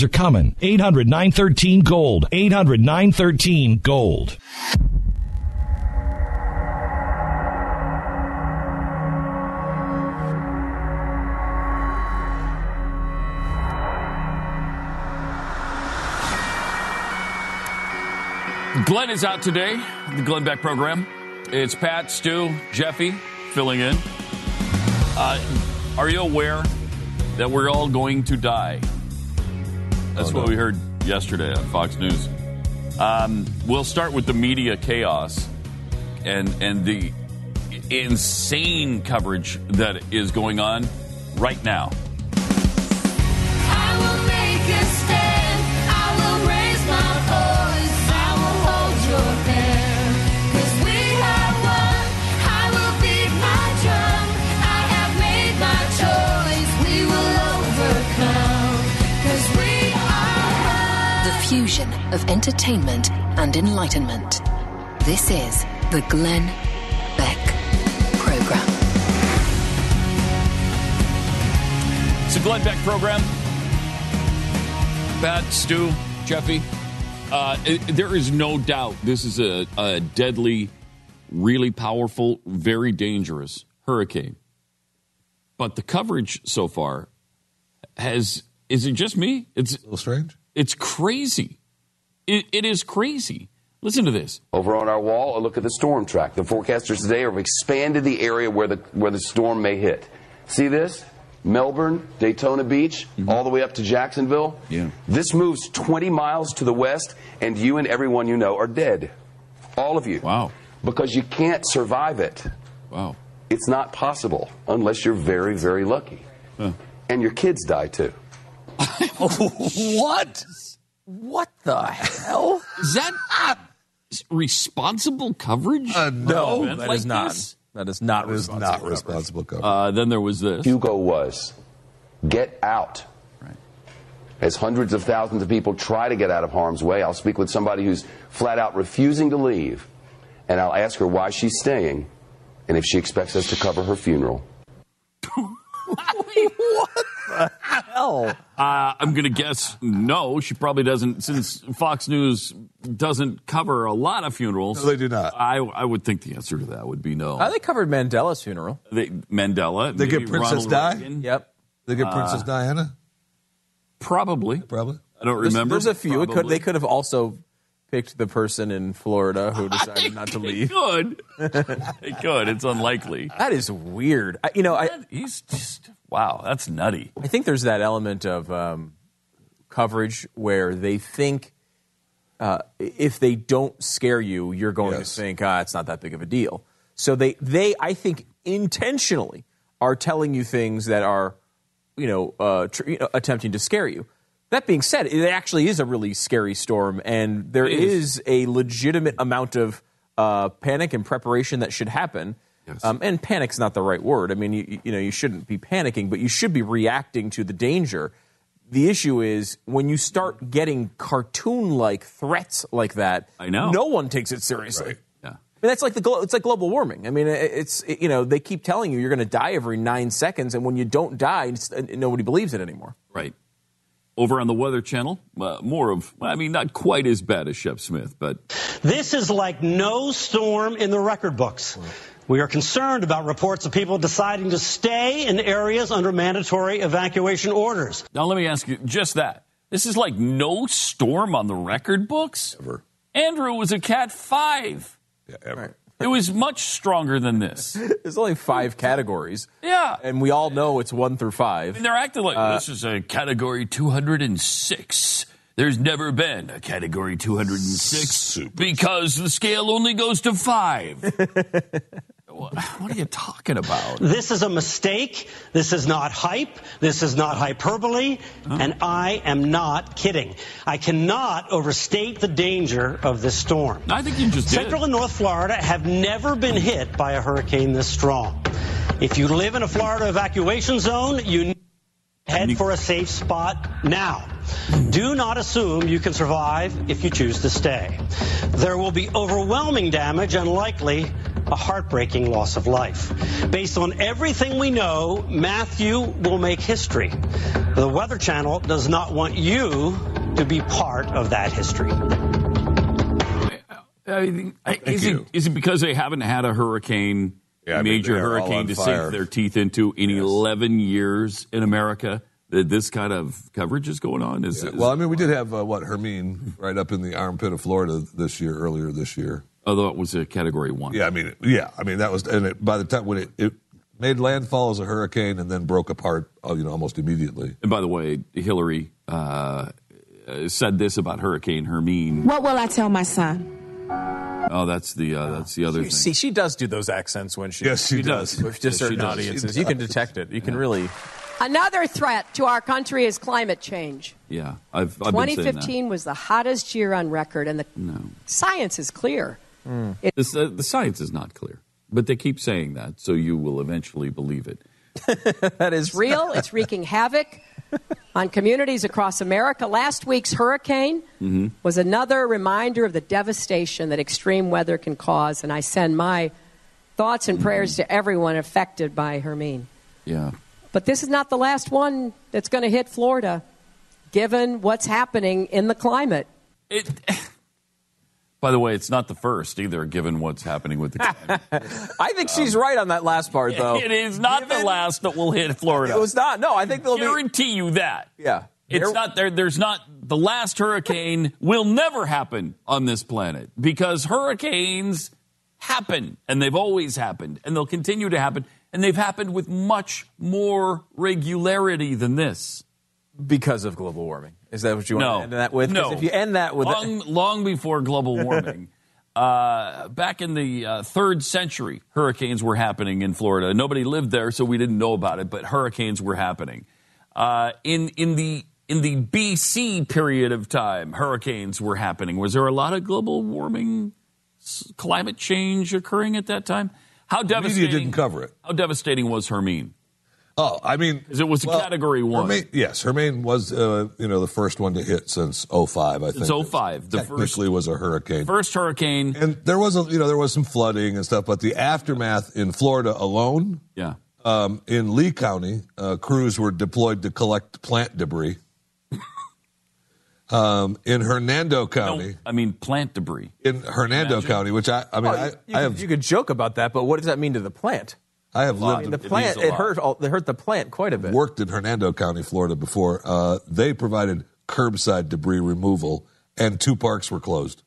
are coming. 800 913 Gold. 800 913 Gold. Glenn is out today, the Glenn Beck program. It's Pat, Stu, Jeffy filling in. Uh, are you aware that we're all going to die? That's oh, no. what we heard yesterday on Fox News. Um, we'll start with the media chaos and and the insane coverage that is going on right now. Fusion of entertainment and enlightenment. This is the Glenn Beck Program. It's the Glenn Beck Program. Pat, Stu, Jeffy. Uh, it, there is no doubt this is a, a deadly, really powerful, very dangerous hurricane. But the coverage so far has is it just me? It's a little strange. It's crazy. It, it is crazy. Listen to this. Over on our wall, a look at the storm track. The forecasters today have expanded the area where the where the storm may hit. See this? Melbourne, Daytona Beach, mm-hmm. all the way up to Jacksonville. Yeah. This moves 20 miles to the west, and you and everyone you know are dead. All of you. Wow. Because you can't survive it. Wow. It's not possible unless you're very, very lucky. Huh. And your kids die too. what? What the hell? Is that responsible coverage? Uh, no, that like is not. This? That is not that responsible. Is not responsible coverage. Uh, then there was this. Hugo was, get out. Right. As hundreds of thousands of people try to get out of harm's way, I'll speak with somebody who's flat out refusing to leave, and I'll ask her why she's staying, and if she expects us to cover her funeral. what the hell? Uh, I'm going to guess no. She probably doesn't, since Fox News doesn't cover a lot of funerals. No, they do not. I, I would think the answer to that would be no. Uh, they covered Mandela's funeral. They, Mandela. They get Princess Di? Yep. They get Princess uh, Diana? Probably. Probably. I don't remember. There's, there's a few. Could, they could have also picked the person in Florida who decided not to leave. Could. they could. It's unlikely. That is weird. I, you know, I, he's just Wow, that's nutty. I think there's that element of um, coverage where they think uh, if they don't scare you, you're going yes. to think, ah, it's not that big of a deal. So they, they, I think, intentionally are telling you things that are, you know, uh, tr- you know, attempting to scare you. That being said, it actually is a really scary storm, and there is. is. a legitimate amount of uh, panic and preparation that should happen. Yes. Um, and panic's not the right word. I mean, you, you know, you shouldn't be panicking, but you should be reacting to the danger. The issue is when you start getting cartoon-like threats like that. I know. No one takes it seriously. Right. Yeah. I mean, that's like the it's like global warming. I mean, it's you know they keep telling you you're going to die every nine seconds, and when you don't die, nobody believes it anymore. Right. Over on the Weather Channel, uh, more of, I mean, not quite as bad as Shep Smith, but. This is like no storm in the record books. We are concerned about reports of people deciding to stay in areas under mandatory evacuation orders. Now, let me ask you just that. This is like no storm on the record books? Ever. Andrew was a Cat 5. Yeah, ever. It was much stronger than this. There's only five categories. Yeah. And we all know it's one through five. And they're acting like uh, this is a category 206. There's never been a category 206 Super. because the scale only goes to five. What are you talking about? This is a mistake. This is not hype. This is not hyperbole. And I am not kidding. I cannot overstate the danger of this storm. I think you just did. Central and North Florida have never been hit by a hurricane this strong. If you live in a Florida evacuation zone, you need head for a safe spot now. Do not assume you can survive if you choose to stay. There will be overwhelming damage and likely a heartbreaking loss of life. Based on everything we know, Matthew will make history. The Weather Channel does not want you to be part of that history. I mean, is, it, is it because they haven't had a hurricane, Yeah, I major they're hurricane to fire. sink their teeth into in 11 years in America? That this kind of coverage is going on? Is, is- Well, I mean, we did have uh, what Hermine right up in the armpit of Florida this year, earlier this year. Although it was a Category One. Yeah, I mean, yeah, I mean that was, and it, by the time when it, it made landfall as a hurricane and then broke apart, uh, you know, almost immediately. And by the way, Hillary uh, uh, said this about Hurricane Hermine. What will I tell my son? Oh, that's the uh, that's the other You thing. see, she does do those accents when she Yes, she, She does. does. with just certain does. audiences. She You can detect it. You can really. Another threat to our country is climate change. yeah, I've, I've been saying that. 2015 was the hottest year on record, and the No, science is clear. This, uh, the science is not clear, but they keep saying that, so you will eventually believe it. That is real. It's wreaking havoc on communities across America. Last week's hurricane Mm-hmm. was another reminder of the devastation that extreme weather can cause, and I send my thoughts and prayers to everyone affected by Hermine. Yeah. But this is not the last one that's going to hit Florida, given what's happening in the climate. It, by the way, it's not the first either, given what's happening with the. I think she's right on that last part, though. it is not the last that will hit Florida. It was not. No, I think they'll be. guarantee you that. Yeah. It's There- not there. There's not the last hurricane will never happen on this planet because hurricanes happen and they've always happened and they'll continue to happen and they've happened with much more regularity than this. Because of global warming. Is that what you want No, to end that with? no. If you end that with long, long before global warming. Uh, back in the uh, third century, hurricanes were happening in Florida. Nobody lived there, so we didn't know about it. But hurricanes were happening. Uh, in in the in the BC period of time, hurricanes were happening. Was there a lot of global warming, climate change occurring at that time? How Media devastating? didn't cover it. How devastating was Hermine? Oh, I mean, it was a category one. Hermaine, yes, Hermaine was, uh, you know, the first one to hit since 05, I think. Since 05, the technically was a hurricane. First hurricane. and there was, a, you know, there was some flooding and stuff, but the aftermath in Florida alone, Yeah. um, in Lee County, uh, crews were deployed to collect plant debris. um, in Hernando County, No, I mean plant debris. in Hernando Imagine. County, which I, I mean, Oh, I, you, you I have, you could joke about that, but what does that mean to the plant? I have lot. I mean, lived the plant means a it hurt all, it hurt the plant quite a bit. worked in Hernando County, Florida before. Uh, they provided curbside debris removal, and two parks were closed.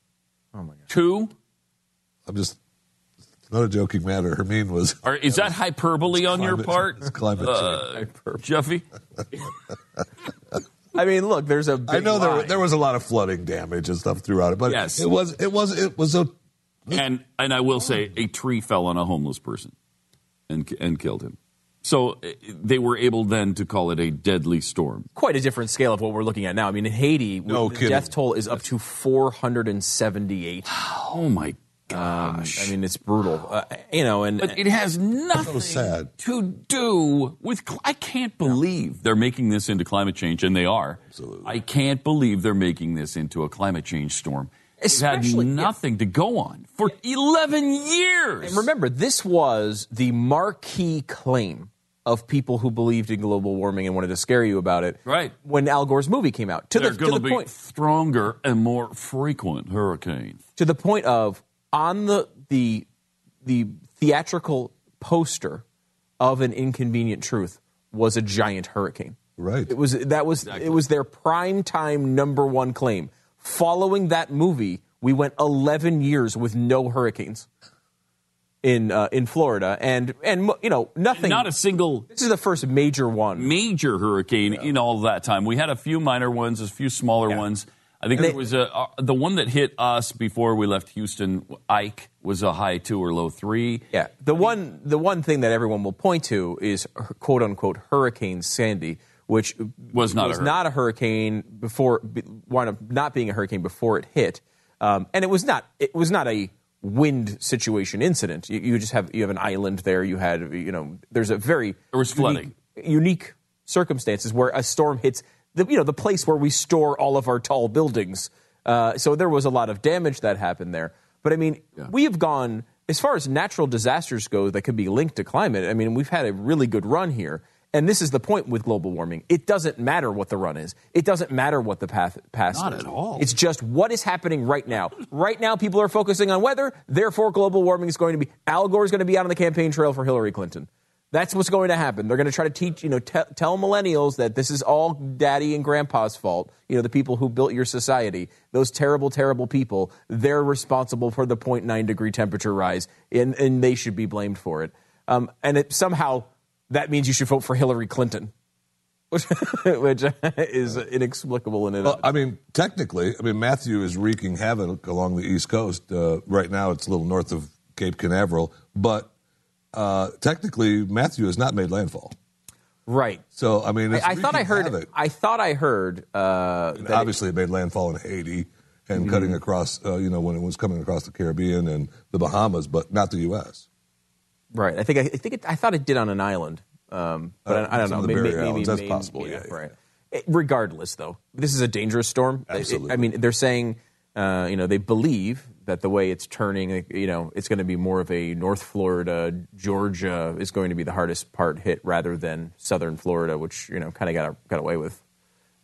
Oh my god! Two. I'm just not a joking matter. Hermine was Or is that hyperbole on your climate- part, it's climate change. uh, Jeffy? I mean, look, there's a. Big I know line. there was a lot of flooding damage and stuff throughout it, but Yes. it was it was it was a And and I will say, a tree fell on a homeless person, and and killed him. So uh, they were able then to call it a deadly storm. quite a different scale of what we're looking at now. I mean, in Haiti, No the kidding. death toll is up to 478. Oh my Um, gosh! I mean, it's brutal. Uh, you know, and but it has nothing sad. to do with. Cl- I can't believe they're making this into climate change, and they are. Absolutely. I can't believe they're making this into a climate change storm. It's had Especially- nothing to go on for eleven years. And remember, this was the marquee claim of people who believed in global warming and wanted to scare you about it. Right. When Al Gore's movie came out, to They're the, going to to the be point, stronger and more frequent hurricanes. to the point of on the the the theatrical poster of an inconvenient truth was a giant hurricane. Right. It was that was it was their prime time number one claim. Following that movie, we went 11 years with no hurricanes in uh, in Florida, and and you know nothing. Not a single this is the first major one. major hurricane in all that time. We had a few minor ones, a few smaller Yeah. ones. I think it was a, uh, the one that hit us before we left Houston. Ike was a high two or low three. Yeah, the one the one thing that everyone will point to is quote unquote Hurricane Sandy, which was not was a not a hurricane before wound up not being a hurricane before it hit, um, and it was not it was not a wind situation incident. You, you, just have you have an island there. You had you know there's a very there was flooding unique, unique circumstances where a storm hits the you know the place where we store all of our tall buildings. Uh, so there was a lot of damage that happened there. But I mean, yeah. we have gone as far as natural disasters go that could be linked to climate. I mean, we've had a really good run here. And this is the point with global warming. It doesn't matter what the run is. It doesn't matter what the path pass Not is. at all. It's just what is happening right now. right now, people are focusing on weather. Therefore, global warming is going to be. Al Gore is going to be out on the campaign trail for Hillary Clinton. That's what's going to happen. They're going to try to teach, you know, t- tell millennials that this is all daddy and grandpa's fault. You know, the people who built your society, those terrible, terrible people, they're responsible for the 0.9 degree temperature rise, and, and they should be blamed for it. Um, and it, somehow that means you should vote for Hillary Clinton. Which, which is inexplicable in it. Well, I mean, technically, I mean Matthew is wreaking havoc along the East Coast. Uh, right now, it's a little north of Cape Canaveral, but uh, technically Matthew has not made landfall. Right. So I mean, I, I thought I heard. Havoc. I thought I heard. Uh, obviously, it, it, made landfall in Haiti and mm-hmm. cutting across. Uh, you know, when it was coming across the Caribbean and the Bahamas, but not the U.S. Right. I think. I, I think. It, I thought it did on an island, um, but uh, I, I, don't know. Maybe, maybe, maybe, That's possible. Yeah. yeah right. It, regardless, though, this is a dangerous storm. Absolutely. I mean, they're saying. Uh, you know, they believe that the way it's turning, you know, it's going to be more of a North Florida, Georgia is going to be the hardest part hit rather than Southern Florida, which you know kind of got got away with.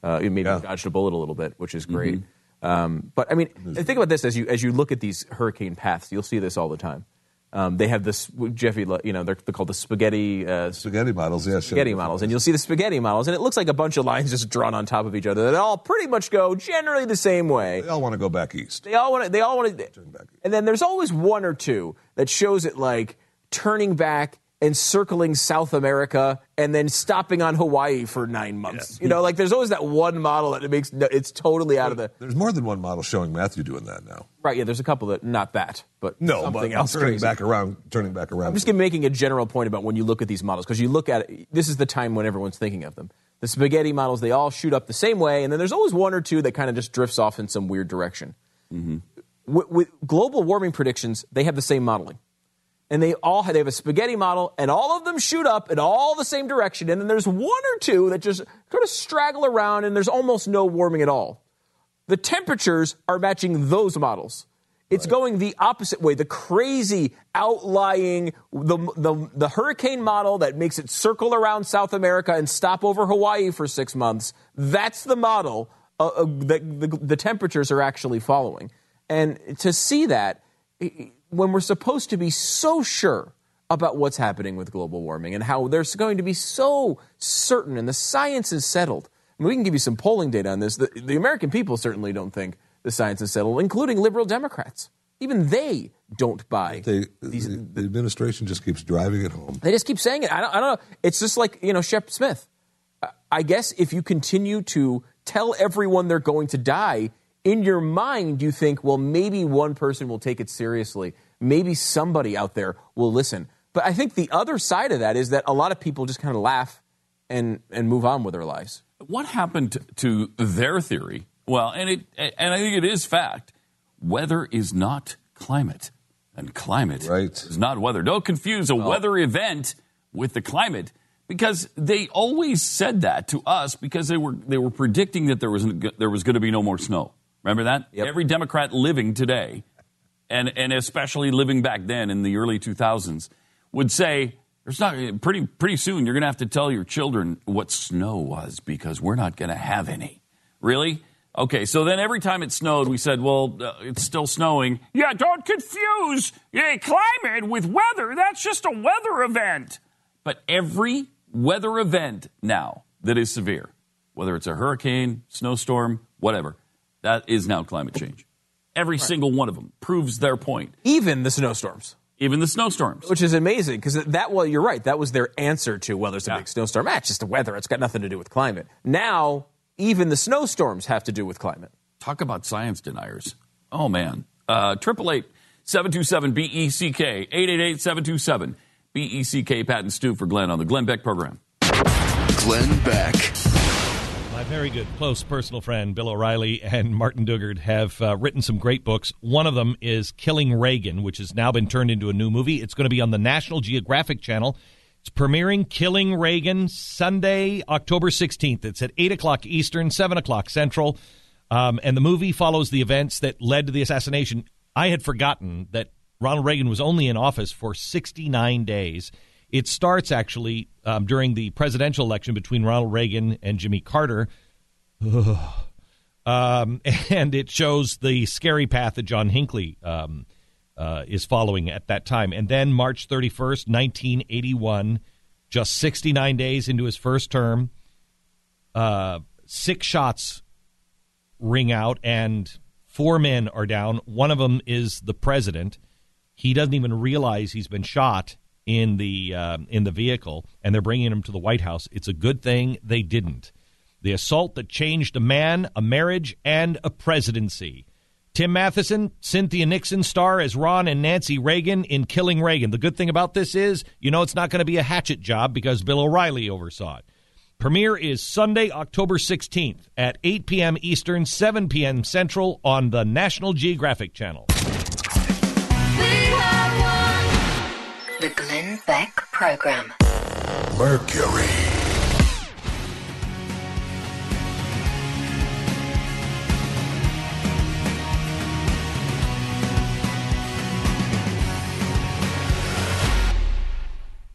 Uh, maybe yeah. dodged a bullet a little bit, which is great. Mm-hmm. Um, but I mean, think about this as you as you look at these hurricane paths, you'll see this all the time. Um, they have this, Jeffy, you know, they're, they're called the spaghetti. Uh, spaghetti models, yeah. Spaghetti models. And you'll see the spaghetti models, and it looks like a bunch of lines just drawn on top of each other. They all pretty much go generally the same way. They all want to go back east. They all want to, they all want to. Turn back. And then there's always one or two that shows it like turning back encircling South America and then stopping on Hawaii for nine months. You know, like there's always that one model that it makes it's totally out of the. There's more than one model showing Matthew doing that now. Right. Yeah. There's a couple that not that, but no, something but else. Turning crazy. back around, turning back around. I'm just making a general point about when you look at these models because you look at it. This is the time when everyone's thinking of them. The spaghetti models, they all shoot up the same way, and then there's always one or two that kind of just drifts off in some weird direction. Mm-hmm. With, with global warming predictions, they have the same modeling and they all have, they have a spaghetti model, and all of them shoot up in all the same direction. And then there's one or two that just kind of straggle around, and there's almost no warming at all. The temperatures are matching those models. It's right. going the opposite way. The crazy outlying, the, the, the hurricane model that makes it circle around South America and stop over Hawaii for six months, that's the model uh, uh, that the, the temperatures are actually following. And to see that, when we're supposed to be so sure about what's happening with global warming and how there's going to be so certain and the science is settled. I mean, we can give you some polling data on this. The, the American people certainly don't think the science is settled, including liberal Democrats. Even they don't buy. They, these, the, the, administration just keeps driving it home. They just keep saying it. I don't, I don't know. It's just like, you know, Shep Smith. I guess if you continue to tell everyone they're going to die, in your mind, you think, well, maybe one person will take it seriously. Maybe somebody out there will listen. But I think the other side of that is that a lot of people just kind of laugh and, and move on with their lives. What happened to their theory? Well, and it and I think it is fact. Weather is not climate, and climate right. is not weather. Don't confuse a oh. weather event with the climate because they always said that to us because they were they were predicting that there was there was going to be no more snow. Remember that? Yep. Every Democrat living today, and, and especially living back then in the early 2000s, would say, there's not pretty pretty soon you're going to have to tell your children what snow was because we're not going to have any. Really? Okay, so then every time it snowed, we said, well, uh, it's still snowing. Yeah, don't confuse yeah, climate with weather. That's just a weather event. But every weather event now that is severe, whether it's a hurricane, snowstorm, whatever, that is now climate change. Every right. single one of them proves their point. Even the snowstorms. Even the snowstorms. Which is amazing because that, well, you're right. That was their answer to, well, there's a yeah. big snowstorm. Ah, it's just the weather. It's got nothing to do with climate. Now, even the snowstorms have to do with climate. talk about science deniers. Oh, man. Uh, Triple eight seven two seven B E C K eight eight eight seven two seven B E C K. Pat and Stu for Glenn on the Glenn Beck program. Glenn Beck. My very good, close personal friend Bill O'Reilly and Martin Dugard have uh, written some great books. One of them is Killing Reagan, which has now been turned into a new movie. It's going to be on the National Geographic Channel. It's premiering Killing Reagan Sunday, October 16th. It's at 8 o'clock Eastern, 7 o'clock Central. Um, and the movie follows the events that led to the assassination. I had forgotten that Ronald Reagan was only in office for 69 days. It starts actually um, during the presidential election between Ronald Reagan and Jimmy Carter. um, and it shows the scary path that John Hinckley um, uh, is following at that time. And then March 31st, 1981, just 69 days into his first term, uh, six shots ring out and four men are down. One of them is the president. He doesn't even realize he's been shot in the uh, in the vehicle, and they're bringing him to the White House. It's a good thing they didn't. The assault that changed a man, a marriage, and a presidency. Tim Matheson, Cynthia Nixon star as Ron and Nancy Reagan in Killing Reagan. The good thing about this is, you know, it's not going to be a hatchet job because Bill O'Reilly oversaw it. Premiere is Sunday, October 16th at 8 p.m. Eastern, 7 p.m. Central on the National Geographic Channel. The Glenn Beck Program. Mercury.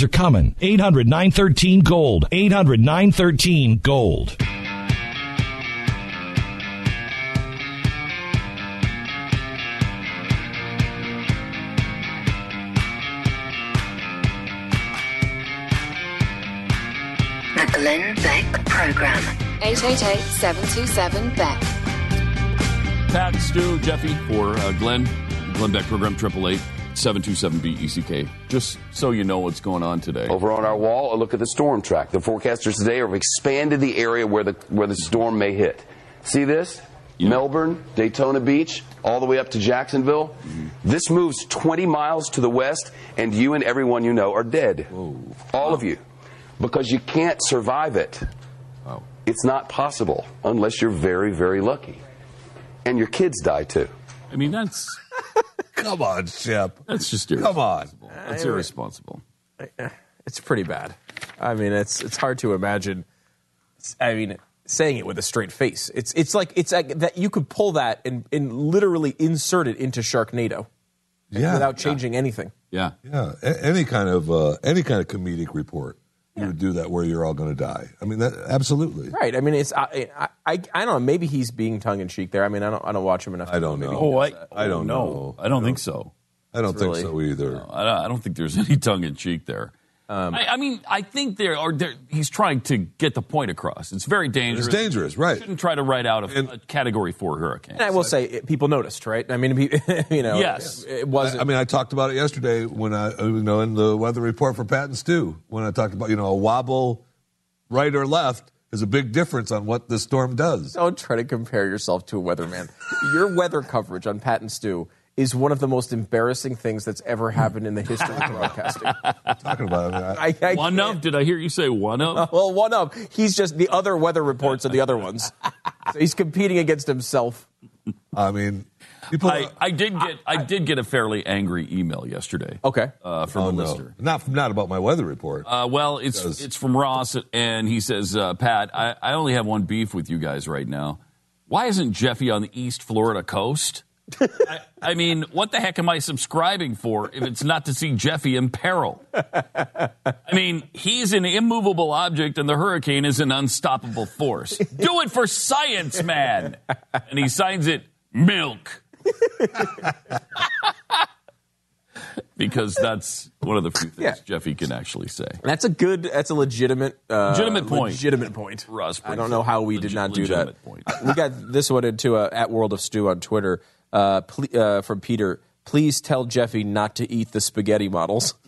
are coming. 800 913 Gold. 800 913 Gold. The Glenn Beck Program. 888 727 Beck. Pat, Stu, Jeffy for uh, Glenn. Glenn Beck program, 888 727 BECK. Just so you know what's going on today. Over on our wall, a look at the storm track. The forecasters today have expanded the area where the where the storm may hit. See this? Melbourne, Daytona Beach, all the way up to Jacksonville. Mm-hmm. This moves 20 miles to the west, and you and everyone you know are dead. All of you. Because you can't survive it. It's not possible unless you're very, very lucky. And your kids die too. I mean, that's. Come on, Shep. That's just Come on. That's irresponsible. It's pretty bad. I mean, it's it's hard to imagine. I mean, saying it with a straight face. It's it's like it's like that you could pull that and, and literally insert it into Sharknado, Yeah. without changing anything. Yeah. Yeah, a- any kind of uh, any kind of comedic report, you would do that where you're all going to die. I mean, that absolutely. Right. I mean, it's I I, I, I don't know. Maybe he's being tongue in cheek there. I mean, I don't I don't watch him enough. I don't know. Oh, I. Oh, I don't no, know. I don't think so. I don't think really- so either. No, I, don't, I don't think there's any tongue in cheek there. Um, I, I mean, I think there are. There, he's trying to get the point across. It's very dangerous. It's dangerous, right? Shouldn't try to write out a, a Category Four hurricane. And I will say, it, people noticed, right? I mean, you know, Yes. it, it wasn't. I mean, I talked about it yesterday when I, uh, you know, in the weather report for Pat and Stu, when I talked about, you know, a wobble right or left is a big difference on what the storm does. Don't try to compare yourself to a weatherman. Your weather coverage on Pat and Stu is one of the most embarrassing things that's ever happened in the history of broadcasting. talking about it. I mean, I- I, I one can't- of? Did I hear you say one of? Well, one of. He's just the other weather reports are the other ones. So he's competing against himself. I mean, people. I, I did get I, did get a fairly angry email yesterday. Okay. Uh, from oh, a no. listener. Not not about my weather report. Uh, well, it's Because- it's from Ross, and he says, uh, Pat, I, I only have one beef with you guys right now. Why isn't Jeffy on the East Florida coast? I, I, mean, what the heck am I subscribing for if it's not to see Jeffy in peril? I mean, he's an immovable object and the hurricane is an unstoppable force. Do it for science, man. And he signs it milk. because that's one of the few things yeah. Jeffy can actually say. That's a good. That's a legitimate. Uh, legitimate point. Legitimate point. Russ, I don't know how we did not do that. Point. we got this one into uh, at World of Stu on Twitter uh, ple- uh, from Peter. Please tell Jeffy not to eat the spaghetti models.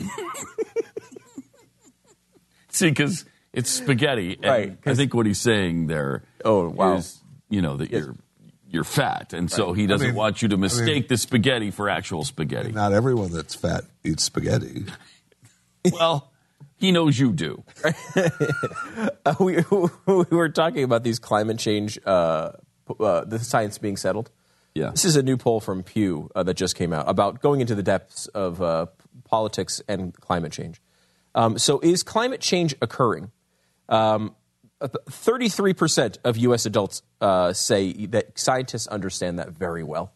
See, because it's spaghetti. right. I think what he's saying there. Oh wow. Is, you know that yes. you're you're fat, and so he doesn't I mean, want you to mistake I mean, the spaghetti for actual spaghetti. Not everyone that's fat eats spaghetti. well, he knows you do. uh, we, we were talking about these climate change, uh, uh, the science being settled. Yeah. This is a new poll from Pew uh, that just came out about going into the depths of uh, politics and climate change. Um, so, is climate change occurring? Um, 33% of U.S. adults uh, say that scientists understand that very well.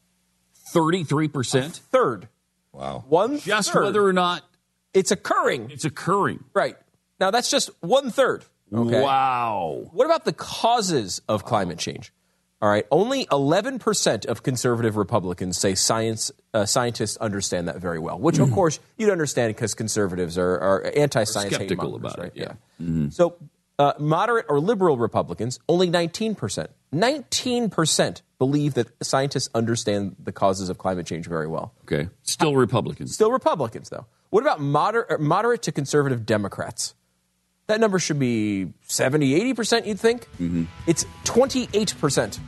33%? third. Wow. One Just third. whether or not it's occurring. It's occurring. Right. Now, that's just one third. Okay? Wow. What about the causes of climate change? All right. Only 11% of conservative Republicans say science uh, scientists understand that very well, which, of course, you'd understand because conservatives are, are anti science skeptical about right? it. Yeah. yeah. Mm-hmm. So uh, moderate or liberal Republicans, only 19%. 19% believe that scientists understand the causes of climate change very well. Okay. Still Republicans. Still Republicans, though. What about moder- moderate to conservative Democrats? That number should be 70, 80%, you'd think. Mm-hmm. It's 28%.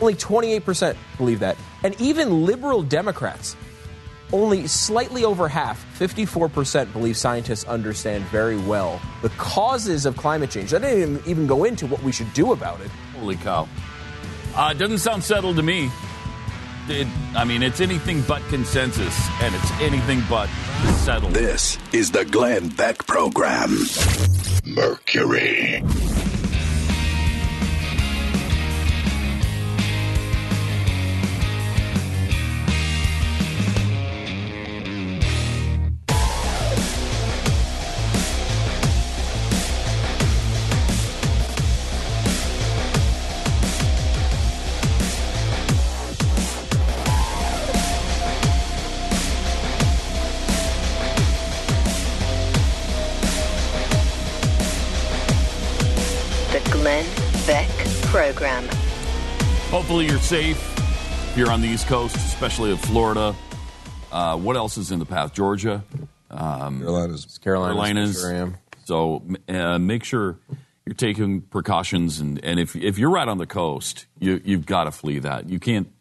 Only 28% believe that. And even liberal Democrats only slightly over half, 54%, believe scientists understand very well the causes of climate change. That didn't even go into what we should do about it. Holy cow. Uh, it doesn't sound settled to me. It, I mean, it's anything but consensus, and it's anything but settled. This is the Glenn Beck Program. Mercury. Hopefully, you're safe if you're on the East Coast, especially of Florida. Uh, what else is in the path? Georgia, um, Carolinas, Carolinas. Carolinas. So uh, make sure you're taking precautions, and, and if if you're right on the coast, you you've got to flee that. You can't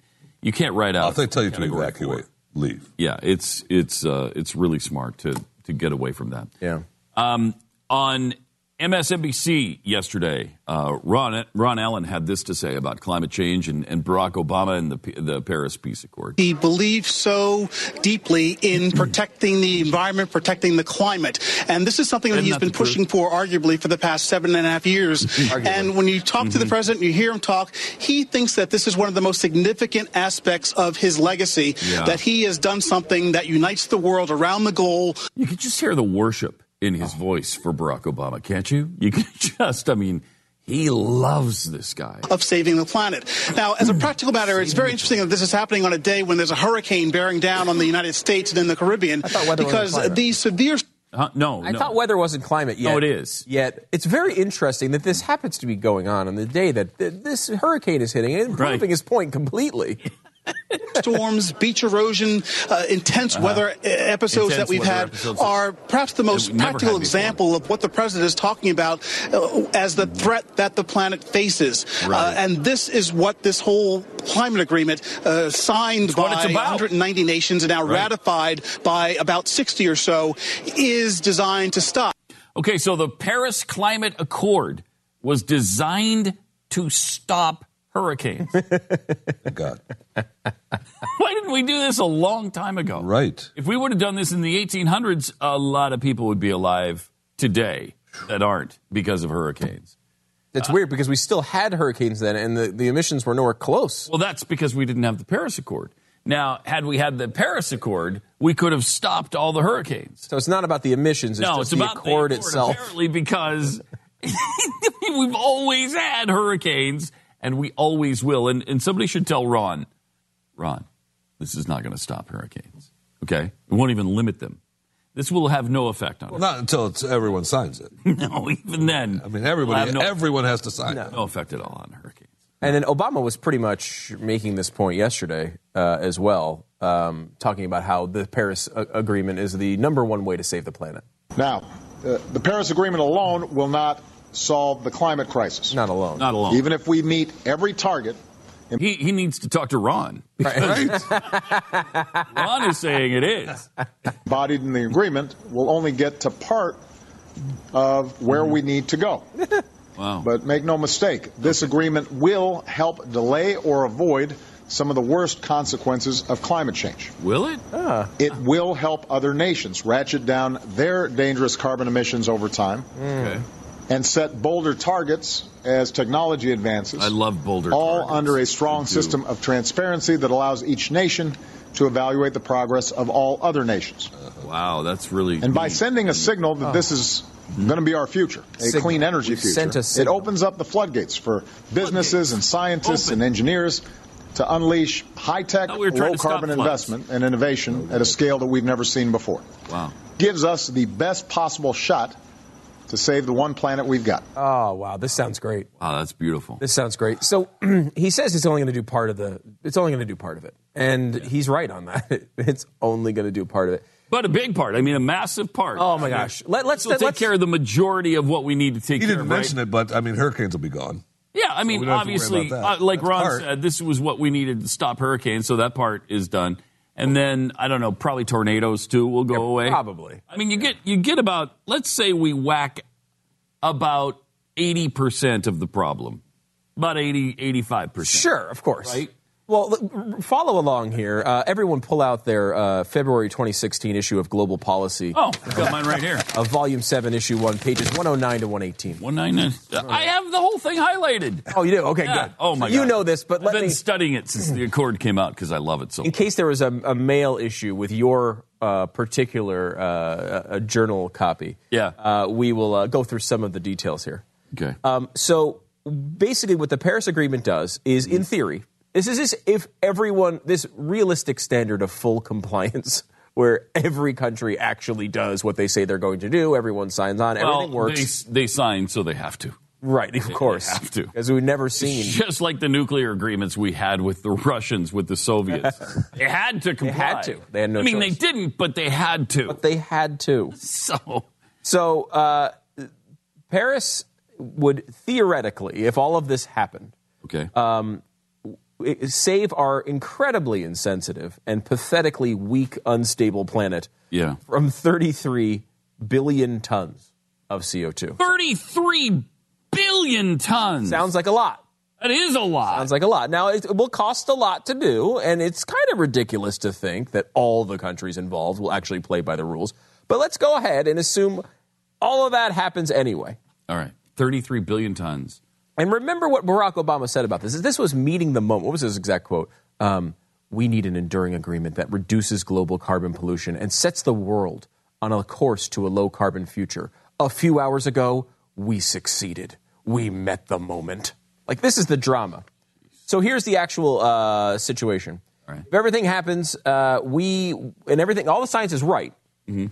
you can't ride out. If they tell you to evacuate, leave. Yeah, it's it's uh, it's really smart to to get away from that. Yeah. Um, on MSNBC yesterday, uh, Ron, Ron Allen had this to say about climate change and, and Barack Obama and the, the Paris Peace Accord. He believes so deeply in protecting the environment, protecting the climate. And this is something that he's been pushing truth? for, arguably, for the past seven and a half years. and when you talk mm-hmm. to the mm-hmm. president, you hear him talk, he thinks that this is one of the most significant aspects of his legacy, yeah. that he has done something that unites the world around the goal. You can just hear the worship in his voice for Barack Obama, can't you? You can just, I mean, he loves this guy. Of saving the planet. Now, as a practical matter, it's very interesting that this is happening on a day when there's a hurricane bearing down on the United States and in the Caribbean. because the severe. Uh, no, I no. thought weather wasn't climate yet. No, it is. Yet it's very interesting that this happens to be going on on the day that this hurricane is hitting and proving right. his point completely. Storms, beach erosion, uh, intense uh-huh. weather episodes intense that we've had are perhaps the most practical example of what the president is talking about uh, as the threat that the planet faces. Uh, right. and this is what this whole climate agreement uh, signed by 190 nations and now right. ratified by about 60 or so is designed to stop. Okay, so the Paris Climate Accord was designed to stop hurricanes. God. Why didn't we do this a long time ago? Right. If we would have done this in the 1800s, a lot of people would be alive today that aren't because of hurricanes. It's uh, weird because we still had hurricanes then, and the, the emissions were nowhere close. Well, that's because we didn't have the Paris Accord. Now, had we had the Paris Accord, we could have stopped all the hurricanes. So it's not about the emissions. It's no, just it's the about accord the accord, itself. Apparently, because we've always had hurricanes, and we always will. And, and somebody should tell Ron, Ron, this is not going to stop hurricanes. Okay, it won't even limit them. This will have no effect on Well, it. not until it's, everyone signs it. no, even then. I mean, everybody, Will no- everyone has to sign it. no effect at all on hurricanes. And then Obama was pretty much making this point yesterday uh, as well, um, talking about how the Paris a- Agreement is the number one way to save the planet. Now, uh, the Paris Agreement alone will not solve the climate crisis. Not alone. Not alone. Even if we meet every target. He, he needs to talk to Ron. Ron is saying it is. embodied in the agreement we'll only get to part of where we need to go. Wow. But make no mistake, this agreement will help delay or avoid some of the worst consequences of climate change. Will it? Ah. It will help other nations ratchet down their dangerous carbon emissions over time Okay. And set bolder targets as technology advances. I love bolder all targets. under a strong system of transparency that allows each nation to evaluate the progress of all other nations. Uh-huh. Wow, that's really. And by sending a signal that this oh. is going to be our future, a Signal. clean energy We've future, sent a it opens up the floodgates for businesses and scientists Open. and engineers to unleash high-tech, Thought we were trying to stop low-carbon investment and innovation oh, at a scale that we've never seen before. Wow. Gives us the best possible shot to save the one planet we've got. Oh wow, this sounds great. Wow, that's beautiful. This sounds great. So he says it's only going to do part of the. It's only going to do part of it, and he's right on that. It's only going to do part of it. But a big part. I mean, a massive part. Oh my gosh. Let, let's Let's take let's care of the majority of what we need to take He didn't of. mention it, but I mean, hurricanes will be gone. Yeah, I mean, we don't have to worry obviously, uh, like That's Ron part. said, this was what we needed to stop hurricanes, so that part is done. And then I don't know, probably tornadoes too will go away. probably. I mean, you get you get about let's say we whack about eighty percent of the problem, about 80, 85 percent. Sure, of course. Right. Well, follow along here. Uh, everyone, pull out their uh, February 2016 issue of Global Policy. Oh, I've got mine right here. Of Volume 7, Issue 1, pages 109 to 118. One nine nine. I have the whole thing highlighted. Oh, you do? Okay, Yeah. good. Oh my So you know this, but I've let been me. studying it since the Accord came out because I love it so. in case there was a, a mail issue with your uh, particular uh, journal copy, Yeah. uh, we will uh, go through some of the details here. Okay. Um, so basically, what the Paris Agreement does is, in theory, this is this if everyone this realistic standard of full compliance. Where every country actually does what they say they're going to do, everyone signs on, everything well, works. They, they signed, so they have to. right, of course, They have to. because we've never seen. Just like the nuclear agreements we had with the Russians, with the Soviets. they had to comply. They had to. They had no I mean, choice. they didn't, but they had to. But they had to. so, So uh, Paris would theoretically, if all of this happened, okay. um, save our incredibly insensitive and pathetically weak, unstable planet yeah. from 33 billion tons of CO2. 33 billion tons. Sounds like a lot. It is a lot. Sounds like a lot. Now, it will cost a lot to do, and it's kind of ridiculous to think that all the countries involved will actually play by the rules. But let's go ahead and assume all of that happens anyway. All right. 33 billion tons. And remember what Barack Obama said about this. This was meeting the moment. What was his exact quote? Um, we need an enduring agreement that reduces global carbon pollution and sets the world on a course to a low carbon future. A few hours ago, we succeeded. We met the moment. Like, this is the drama. So here's the actual uh, situation. If everything happens, uh, we, and everything, all the science is right, and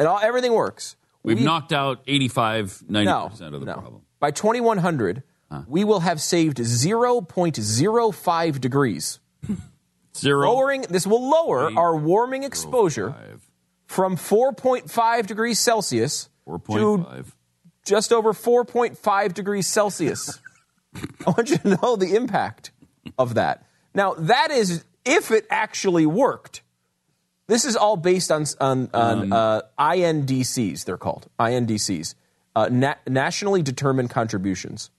all, everything works. We've we- knocked out 85, 90% no, of the no. problem. By 2100, we will have saved 0.05 degrees. Zero. Lowering this will lower our warming exposure from 4.5 degrees Celsius to 4.5. just over 4.5 degrees Celsius. I want you to know the impact of that. Now, that is if it actually worked. This is all based on, on, on uh, INDCs, they're called INDCs, uh, na- nationally determined contributions.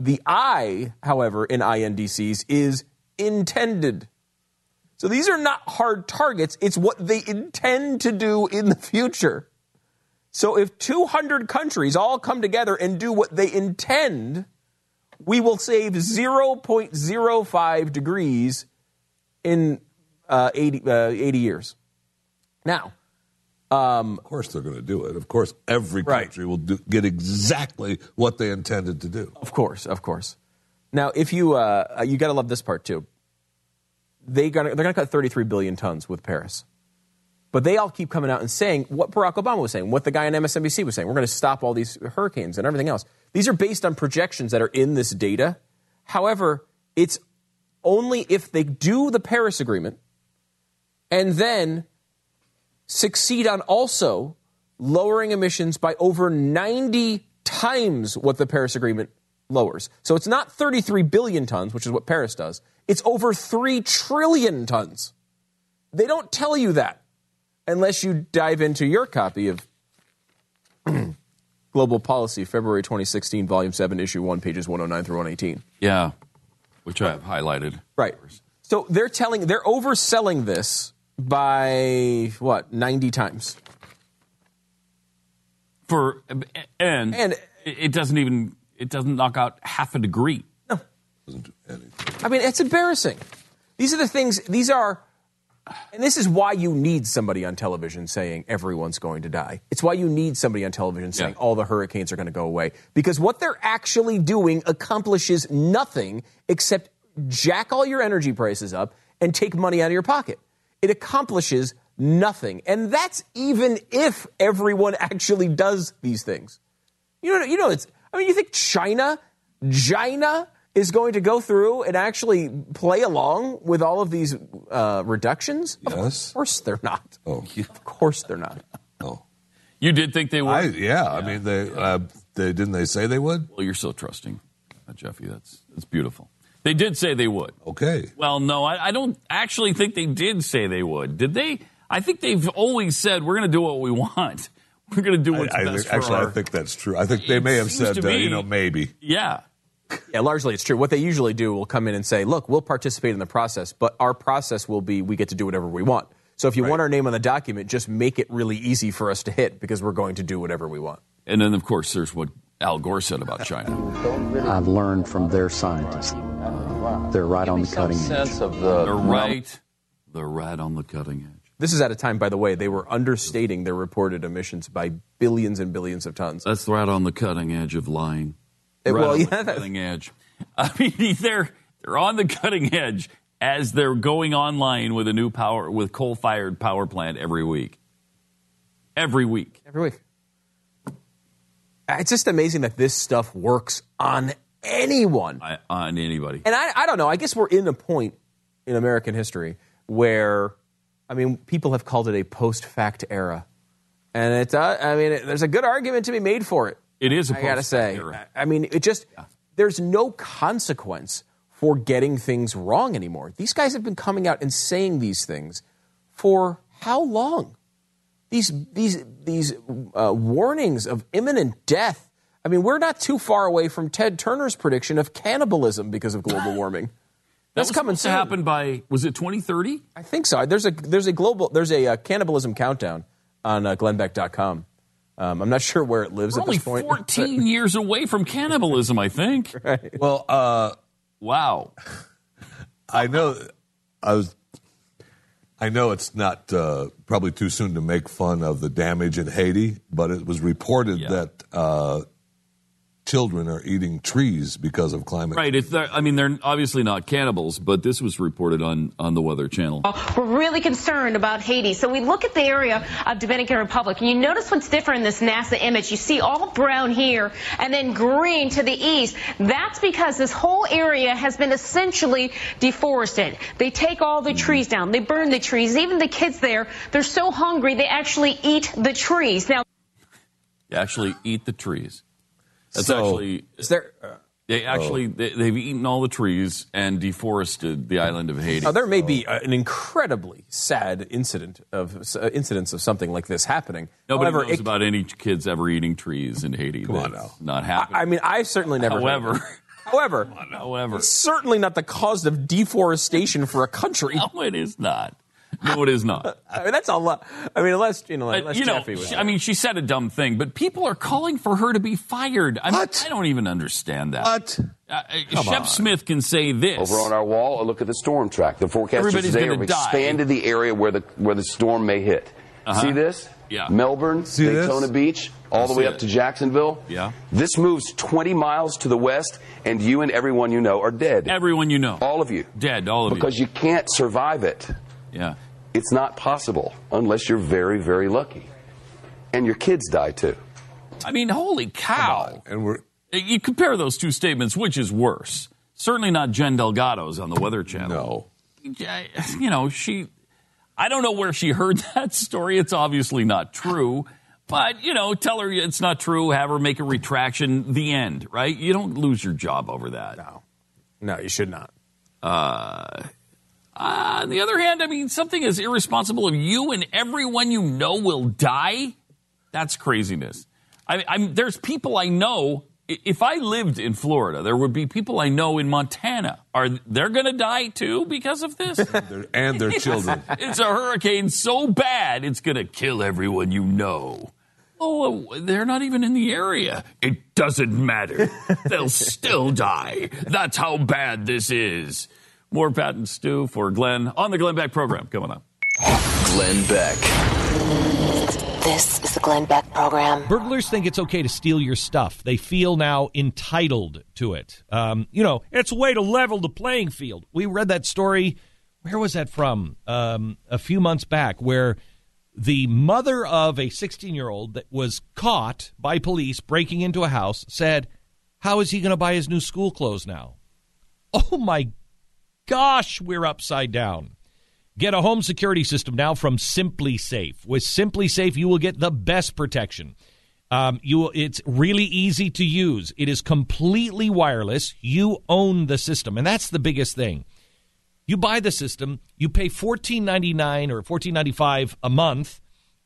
The I, however, in INDCs is intended. So these are not hard targets, it's what they intend to do in the future. So if 200 countries all come together and do what they intend, we will save 0.05 degrees in uh, 80, uh, 80 years. Now, um, of course they're going to do it. Of course, every country right. will do, get exactly what they intended to do. Of course, of course. Now, if you uh, you got to love this part too. They gonna, they're going to cut 33 billion tons with Paris. But they all keep coming out and saying what Barack Obama was saying, what the guy on MSNBC was saying. We're going to stop all these hurricanes and everything else. These are based on projections that are in this data. However, it's only if they do the Paris Agreement and then succeed on also lowering emissions by over 90 times what the Paris Agreement lowers. So it's not 33 billion tons, which is what Paris does. It's over 3 trillion tons. They don't tell you that unless you dive into your copy of Global Policy, February 2016, Volume 7, Issue 1, pages 109 through 118. Yeah, which I have highlighted. Right. So they're telling, they're overselling this by what, 90 times? For, and, and it doesn't even, it doesn't knock out half a degree. No. doesn't do anything. I mean, it's embarrassing. These are the things, these are and this is why you need somebody on television saying everyone's going to die. It's why you need somebody on television saying yeah. all the hurricanes are going to go away. Because what they're actually doing accomplishes nothing except jack all your energy prices up and take money out of your pocket. It accomplishes nothing. And that's even if everyone actually does these things. You know, you know, it's, I mean, you think China, China, is going to go through and actually play along with all of these uh, reductions? Yes. Of course they're not. Oh. Of course they're not. Oh. You did think they would? I, yeah, yeah, I mean, they, uh, they didn't they say they would? Well, you're so trusting, uh, Jeffy. That's that's beautiful. They did say they would. Okay. Well, no, I, I don't actually think they did say they would. Did they? I think they've always said we're going to do what we want. We're going to do what's I, I best think, for Actually, our... I think that's true. I think they may have said, uh, you know, maybe. Yeah. Yeah, largely it's true. What they usually do will come in and say, look, we'll participate in the process, but our process will be we get to do whatever we want. So if you right. want our name on the document, just make it really easy for us to hit because we're going to do whatever we want. And then, of course, there's what Al Gore said about China. I've learned from their scientists. they're right on the cutting edge. Of the they're right. They're right on the cutting edge. This is at a time, by the way, they were understating their reported emissions by billions and billions of tons. That's right on the cutting edge of lying. Right well, on yeah, the cutting edge. I mean, they're they're on the cutting edge as they're going online with a new power with coal-fired power plant every week. Every week. Every week. It's just amazing that this stuff works on anyone. I, on anybody. And I, I don't know. I guess we're in a point in American history where, I mean, people have called it a post-fact era, and it's. Uh, I mean, it, there's a good argument to be made for it. It is. I gotta say. Era. I mean, it just. Yeah there's no consequence for getting things wrong anymore. These guys have been coming out and saying these things for how long? These these these uh, warnings of imminent death. I mean, we're not too far away from Ted Turner's prediction of cannibalism because of global warming. That's that coming to happen by was it 2030? I think so. There's a there's a global there's a uh, cannibalism countdown on uh, glennbeck.com. Um, I'm not sure where it lives We're at this point. 14 years away from cannibalism, I think. Right. Well, uh, wow. I know. I was. I know it's not uh, probably too soon to make fun of the damage in Haiti, but it was reported yeah. that uh, children are eating trees because of climate right. It's I mean, they're obviously not cannibals, but this was reported on, on the Weather Channel. We're really concerned about Haiti. So we look at the area of Dominican Republic, and you notice what's different in this NASA image. You see all brown here and then green to the east. That's because this whole area has been essentially deforested. They take all the trees down. They burn the trees. Even the kids there, they're so hungry, they actually eat the trees. Now, they actually eat the trees. That's so, actually is there. Uh, they actually oh. they, have eaten all the trees and deforested the island of Haiti. Now, there may be an incredibly sad incident of uh, incidents of something like this happening. Nobody However, knows it, about any kids ever eating trees in Haiti. Come on now. not happening. I, I, mean, I've certainly never. However, however, on, however, it's certainly not the cause of deforestation for a country. No, it is not. No, it is not. I mean, that's a lot. I mean, unless you know, unless you know, Jeffy was. she, I mean, she said a dumb thing, but people are calling for her to be fired. I, mean, I don't even understand that. What? Uh, Shep Smith can say this. Over on our wall, a look at the storm track. The forecasters Everybody's today gonna have die. expanded the area where the where the storm may hit. Uh-huh. See this? Yeah. Melbourne, See this? Daytona Beach, all the way up it. to Jacksonville. Yeah. This moves 20 miles to the west, and you and everyone you know are dead. Everyone you know. all of you. Dead, all of you. Because you can't survive it. You. Yeah. It's not possible unless you're very, very lucky. And your kids die too. I mean, holy cow. And we're You compare those two statements, which is worse? Certainly not Jen Delgado's on the Weather Channel. no. You know, she. I don't know where she heard that story. It's obviously not true. But, you know, tell her it's not true, have her make a retraction, the end, right? You don't lose your job over that. no, no, you should not. Uh, on the other hand, I mean, something as irresponsible of you and everyone you know will die. That's craziness. I, I'm, there's people I know. If I lived in Florida, there would be people I know in Montana. Are they're going to die too because of this? Their- and their children. it's a hurricane so bad it's going to kill everyone you know. Oh, they're not even in the area. It doesn't matter. They'll still die. That's how bad this is. More Pat and Stu for Glenn on the Glenn Beck program coming up. Glenn Beck. This is the Glenn Beck program. Burglars think it's okay to steal your stuff. They feel now entitled to it. Um, you know, it's a way to level the playing field. We read that story. Where was that from? Um, a few months back, where the mother of a 16 year old that was caught by police breaking into a house said, How is he going to buy his new school clothes now? Oh my gosh, we're upside down. Get a home security system now from SimpliSafe. With SimpliSafe, you will get the best protection. Um, you, will- it's really easy to use. It is completely wireless. You own the system, and that's the biggest thing. You buy the system, you pay fourteen ninety nine or fourteen ninety five a month,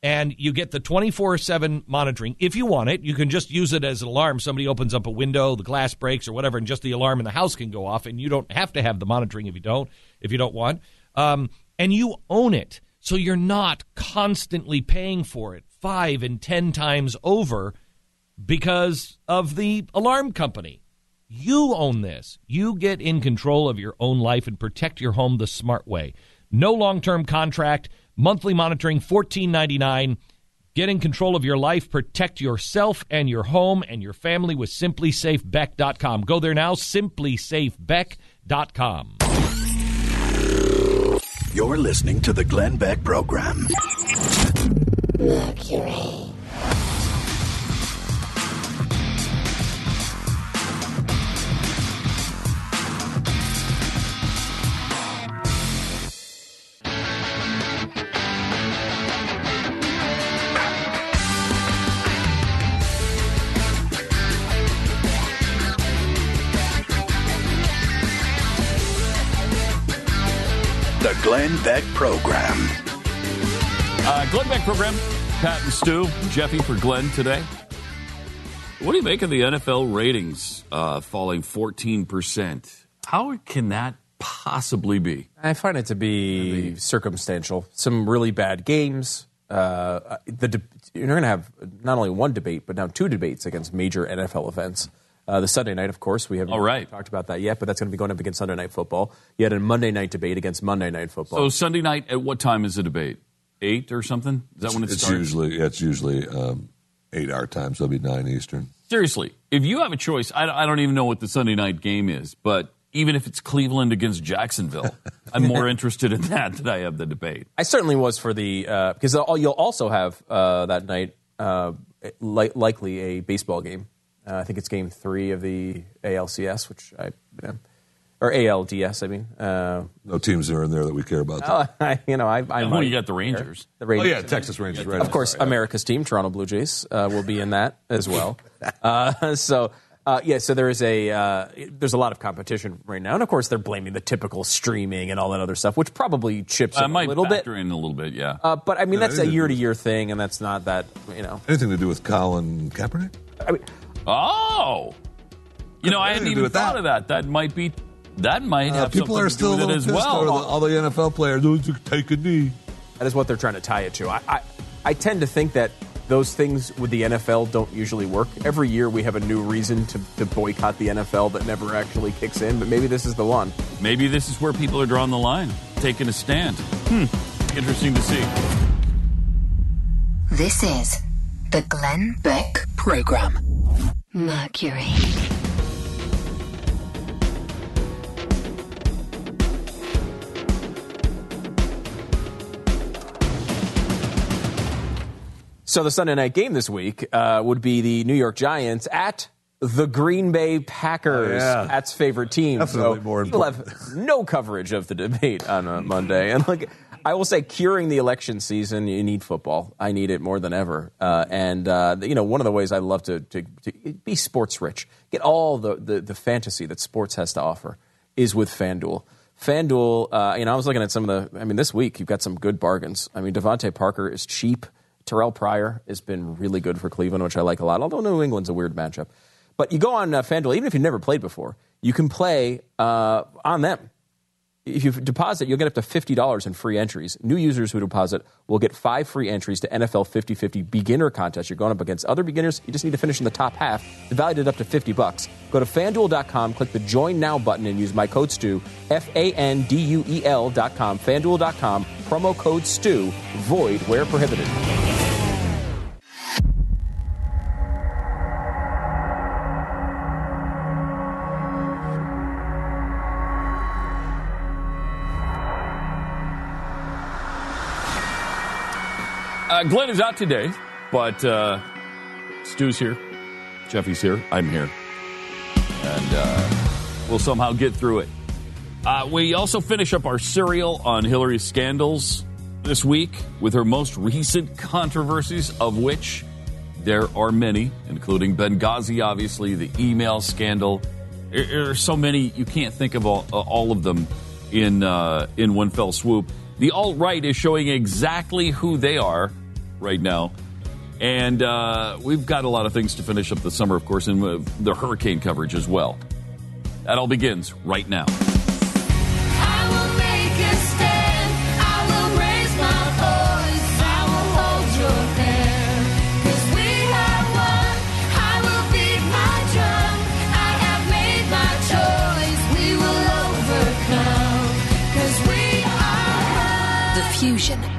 and you get the twenty four seven monitoring. If you want it, you can just use it as an alarm. Somebody opens up a window, the glass breaks or whatever, and just the alarm in the house can go off, and you don't have to have the monitoring if you don't if you don't want. Um, and you own it, so you're not constantly paying for it five and ten times over because of the alarm company. You own this. You get in control of your own life and protect your home the smart way. No long-term contract, monthly monitoring, fourteen ninety nine. Get in control of your life, protect yourself and your home and your family with simplisafebeck.com. Go there now, simplisafebeck.com. You're listening to the Glenn Beck Program. Mercury. Beck Program. Uh, Glenn Beck program. Pat and Stu, Jeffy for Glenn today. What do you make of the NFL ratings uh, falling 14%? How can that possibly be? I find it to be circumstantial. Some really bad games. Uh, the de- you're going to have not only one debate, but now two debates against major NFL events. Uh, the Sunday night, of course, we haven't All right. talked about that yet, but that's going to be going up against Sunday night football. You had a Monday night debate against Monday night football. So Sunday night, at what time is the debate? Eight or something? Is that when it It's starts? usually it's usually um, eight our time, so it'll be nine Eastern. Seriously, if you have a choice, I, I don't even know what the Sunday night game is, but even if it's Cleveland against Jacksonville, I'm more interested in that than I have the debate. I certainly was for the uh, because all- you'll also have uh, that night uh, li- likely a baseball game. Uh, I think it's game three of the ALCS, which I you know, or ALDS. I mean, uh, No teams are in there that we care about. oh, I, you know, I, I Oh, might you got the. Rangers. The Rangers. Oh yeah, Texas Rangers. Right. Of course, America's team, Toronto Blue Jays, uh, will be in that as well. Uh, so, uh, yeah, so there is a uh, there's a lot of competition right now, and of course, they're blaming the typical streaming and all that other stuff, which probably chips I in a might little bit. in a little bit, yeah. Uh, but I mean, Yeah, that's a year to year thing, and that's not that you know. Anything to do with Colin Kaepernick? I mean, Oh, you know, I hadn't anything to do even thought that. of that. That might be, that might Uh, have people something are to still do a with it little as pissed well. over the, all the NFL players. "Oh, take a knee. That is what they're trying to tie it to. I, I, I tend to think that those things with the NFL don't usually work. Every year we have a new reason to, to boycott the NFL that never actually kicks in, but maybe this is the one. Maybe this is where people are drawing the line, taking a stand. Hmm. Interesting to see. This is the Glenn Beck Program. Mercury. So the Sunday night game this week uh, would be the New York Giants at the Green Bay Packers, Oh, yeah. Pat's favorite team. Definitely so more We'll important. have no coverage of the debate on a Monday. And like I will say, curing the election season, you need football. I need it more than ever. Uh, and uh, you know, one of the ways I love to, to, to be sports rich, get all the, the the fantasy that sports has to offer, is with FanDuel. FanDuel, uh, you know, I was looking at some of the. I mean, this week you've got some good bargains. I mean, DeVante Parker is cheap. Terrelle Pryor has been really good for Cleveland, which I like a lot. Although New England's a weird matchup, but you go on uh, FanDuel, even if you've never played before, you can play uh, on them. If you deposit, you'll get up to $50 in free entries. New users who deposit will get five free entries to NFL 50 50 beginner contest. You're going up against other beginners. You just need to finish in the top half. The value at up to 50 bucks. Go to fanduel.com, click the join now button, and use my code STU, F A N D U E L.com, fanduel.com, promo code STU, void where prohibited. Uh, Glenn is out today, but uh, Stu's here. Jeffy's here. I'm here. And uh, we'll somehow get through it. Uh, we also finish up our serial on Hillary's scandals this week with her most recent controversies, of which there are many, including Benghazi, obviously, the email scandal. There are so many, you can't think of all, uh, all of them in, uh, in one fell swoop. The alt right is showing exactly who they are right now. And uh, we've got a lot of things to finish up the summer, of course, and uh, the hurricane coverage as well. That all begins right now.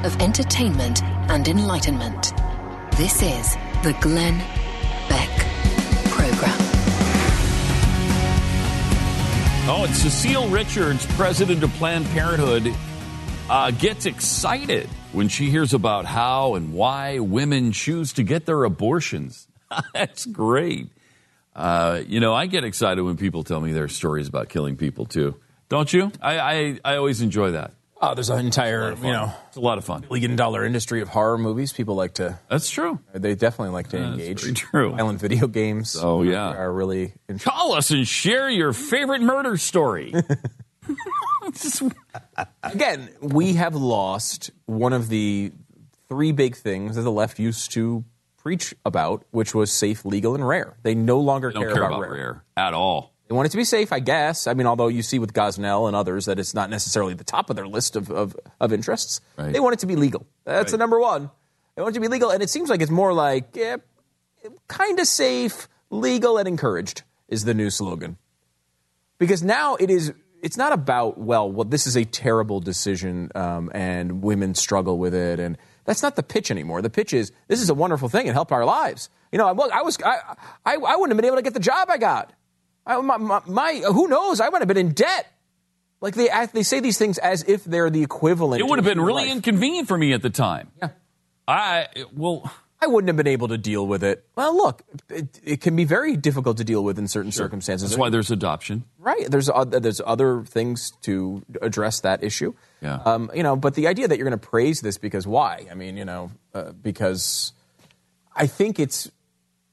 Of entertainment and enlightenment. This is the Glenn Beck Program. Oh, and Cecile Richards, president of Planned Parenthood, uh, gets excited when she hears about how and why women choose to get their abortions. That's great. Uh, you know, I get excited when people tell me their stories about killing people too. Don't you? I, I, I always enjoy that. Oh, there's an entire, you know, it's a lot of fun. Billion dollar industry of horror movies. People like to. That's true. They definitely like to That's engage. true. Violent video games. Oh, yeah. are really. Interesting. Call us and share your favorite murder story. Again, we have lost one of the three big things that the left used to preach about, which was safe, legal, and rare. They no longer They care, care about, about rare. rare at all. They want it to be safe, I guess. I mean, although you see with Gosnell and others that it's not necessarily the top of their list of, of, of interests. Right. They want it to be legal. That's the number one. They want it to be legal, and it seems like it's more like eh, kind of safe, legal, and encouraged is the new slogan. Because now it is. It's not about well, well, this is a terrible decision, um, and women struggle with it, and that's not the pitch anymore. The pitch is this is a wonderful thing and help our lives. You know, I, I was I, I I wouldn't have been able to get the job I got. I, my, my, my who knows? I would have been in debt. Like they they say these things as if they're the equivalent. It would have been really life. inconvenient for me at the time. Yeah. I well, I wouldn't have been able to deal with it. Well, look, it, it can be very difficult to deal with in certain circumstances. that's why there's adoption. Right. There's oth- there's other things to address that issue. Yeah. Um, you know, but the idea that you're going to praise this because why? I mean, you know, uh, because I think it's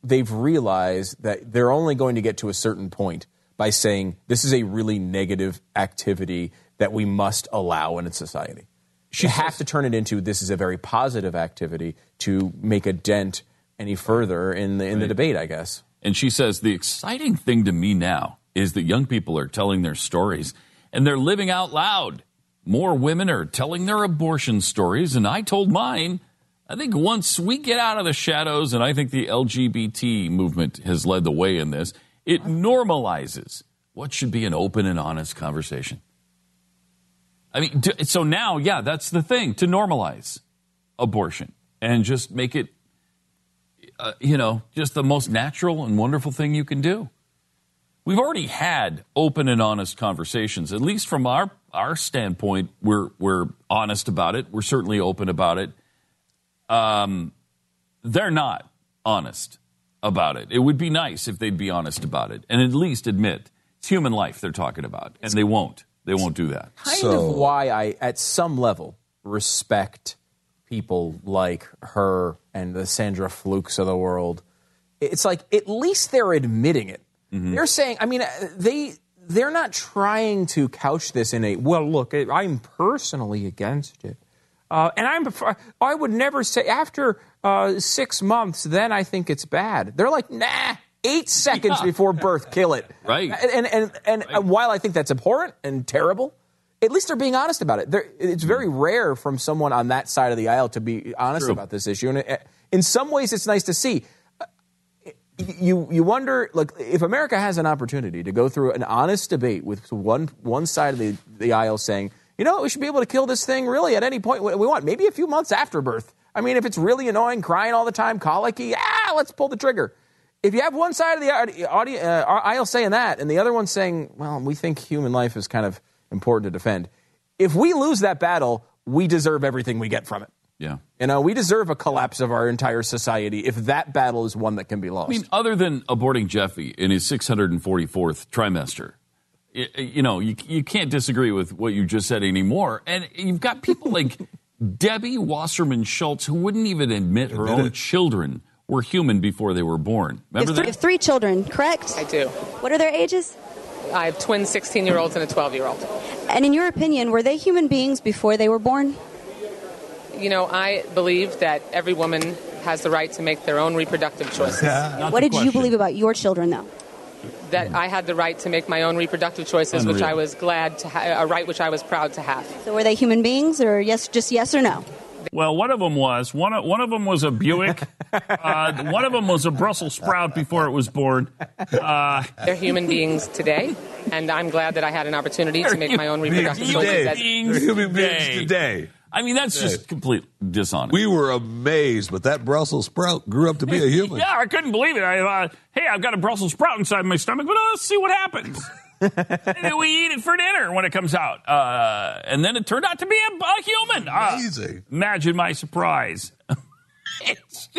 they've realized that they're only going to get to a certain point by saying this is a really negative activity that we must allow in a society. You have to turn it into this is a very positive activity to make a dent any further in the in the debate, I guess. And she says the exciting thing to me now is that young people are telling their stories and they're living out loud. more women are telling their abortion stories, and I told mine. I think once we get out of the shadows, and I think the LGBT movement has led the way in this, it normalizes what should be an open and honest conversation. I mean, so now, yeah, that's the thing to normalize abortion and just make it, uh, you know, just the most natural and wonderful thing you can do. We've already had open and honest conversations, at least from our, our standpoint. We're, we're honest about it. We're certainly open about it. Um, they're not honest about it. It would be nice if they'd be honest about it and at least admit it's human life they're talking about, and they won't. They won't do that. Kind so, of why I, at some level, respect people like her and the Sandra Flukes of the world. It's like at least they're admitting it. Mm-hmm. They're saying, I mean, uh, they they're not trying to couch this in a well. Look, I'm personally against it, uh, and I'm I would never say after uh, six months. Then I think it's bad. They're like, nah. Eight seconds yeah. before birth, kill it. Right. And and and, right. while I think that's abhorrent and terrible, at least they're being honest about it. They're, it's very rare from someone on that side of the aisle to be honest True. about this issue, and it, in some ways, it's nice to see you you wonder like if America has an opportunity to go through an honest debate with one one side of the, the aisle saying, you know, we should be able to kill this thing really at any point we want, maybe a few months after birth. I mean, if it's really annoying, crying all the time, colicky, ah, let's pull the trigger. If you have one side of the audio, uh, aisle saying that, and the other one saying, well, we think human life is kind of important to defend. If we lose that battle, we deserve everything we get from it. Yeah. You know, we deserve a collapse of our entire society if that battle is one that can be lost. I mean, other than aborting Jeffy in his 644th trimester, you know, you, you can't disagree with what you just said anymore. And you've got people like Debbie Wasserman Schultz who wouldn't even admit her own children were human before they were born. Remember you have, three, have three children, correct? I do. What are their ages? I have twin 16 year olds and a 12 year old. And in your opinion, were they human beings before they were born? you know, I believe that every woman has the right to make their own reproductive choices. Yeah. What did question. you believe about your children, though? That I had the right to make my own reproductive choices, Unreal. which I was glad to have, a right which I was proud to have. So, were they human beings, or yes, just yes or no? Well, one of them was one. Of, one of them was a Buick. Uh, one of them was a Brussels sprout before it was born. Uh, They're human beings today, and I'm glad that I had an opportunity to make my own reproductive choices. They're human beings today. I mean, that's just complete dishonest. We were amazed, but that Brussels sprout grew up to be a human. yeah, I couldn't believe it. I thought, hey, I've got a Brussels sprout inside my stomach, but let's see what happens. and then we eat it for dinner when it comes out. Uh, and then it turned out to be a, a human. Uh, Amazing. Uh, imagine my surprise. it's,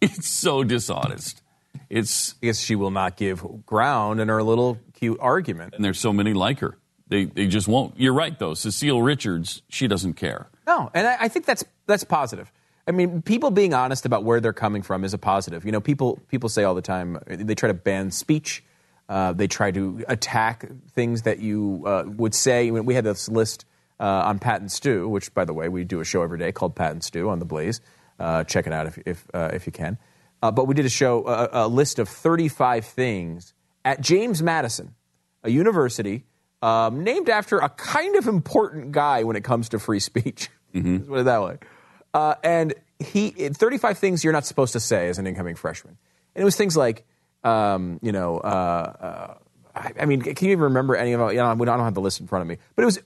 it's so dishonest. It's. I guess she will not give ground in her little cute argument. And there's so many like her. They, they just won't. You're right, though. Cecile Richards, she doesn't care. No, and I, I think that's that's positive. I mean, people being honest about where they're coming from is a positive. You know, people people say all the time they try to ban speech. Uh, they try to attack things that you uh, would say. We had this list uh, on Pat and Stu, which, by the way, we do a show every day called Pat and Stu on the Blaze. Uh, check it out if if, uh, if you can. Uh, but we did a show, a list of 35 things at James Madison, a university um, named after a kind of important guy when it comes to free speech. Mm-hmm. Let's put it that way. Uh, and he, 35 things you're not supposed to say as an incoming freshman. And it was things like, um, you know, uh, uh, I, I, mean, can you even remember any of them? You know, I don't have the list in front of me, but it was,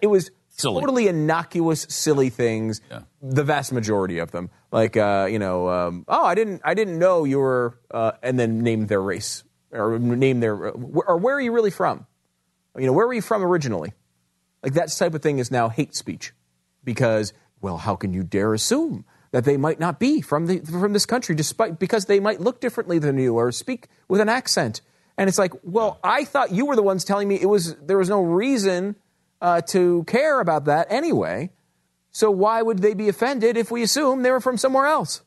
it was silly. totally innocuous, silly things. Yeah. The vast majority of them, like, uh, you know, um, oh, I didn't, I didn't know you were, uh, and then name their race or name their, or where are you really from? You know, where were you from originally? Like that type of thing is now hate speech because, well, how can you dare assume that they might not be from, the, from this country despite, because they might look differently than you or speak with an accent? And it's like, well, I thought you were the ones telling me it was, there was no reason uh, to care about that anyway. So why would they be offended if we assume they were from somewhere else?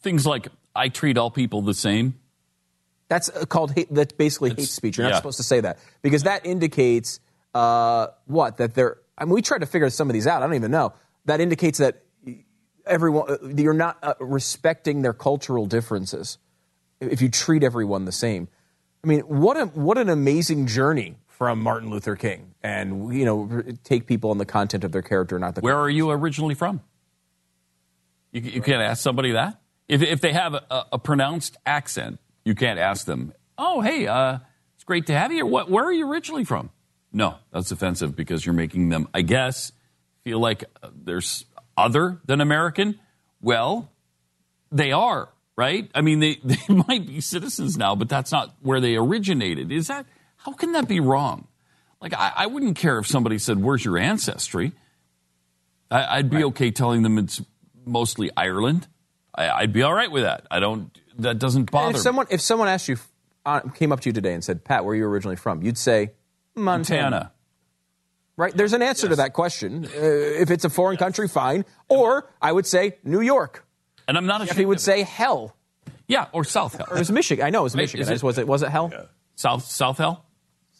Things like, I treat all people the same. That's uh, called hate. That's basically it's, hate speech. You're yeah. not supposed to say that because that indicates uh, what that they're. I mean, we tried to figure some of these out. I don't even know. That indicates that everyone uh, you're not uh, respecting their cultural differences if you treat everyone the same. I mean, what a what an amazing journey from Martin Luther King, and you know, take people on the content of their character, not the. Where are you originally from? You, you can't ask somebody that. If if they have a, a pronounced accent, you can't ask them. Oh, hey, uh, it's great to have you. What? Where are you originally from? No, that's offensive because you're making them, I guess, feel like uh, there's other than American. Well, they are right? I mean, they, they might be citizens now, but that's not where they originated. Is that, how can that be wrong? Like, I, I wouldn't care if somebody said, Where's your ancestry? I, would be right. okay telling them it's mostly Ireland. I, would be all right with that. I don't, that doesn't bother if someone, me. If someone asked you, uh, came up to you today and said, Pat, where are you originally from? You'd say, Montana. Montana. Right? There's an answer yes. to that question. Uh, if it's a foreign yes. country, fine. Or I would say New York. And I'm not ashamed. He would say hell. Yeah, or South Hell. Or it was Michigan. I know it was Michigan. It, was it was it hell? Yeah. South South Hell.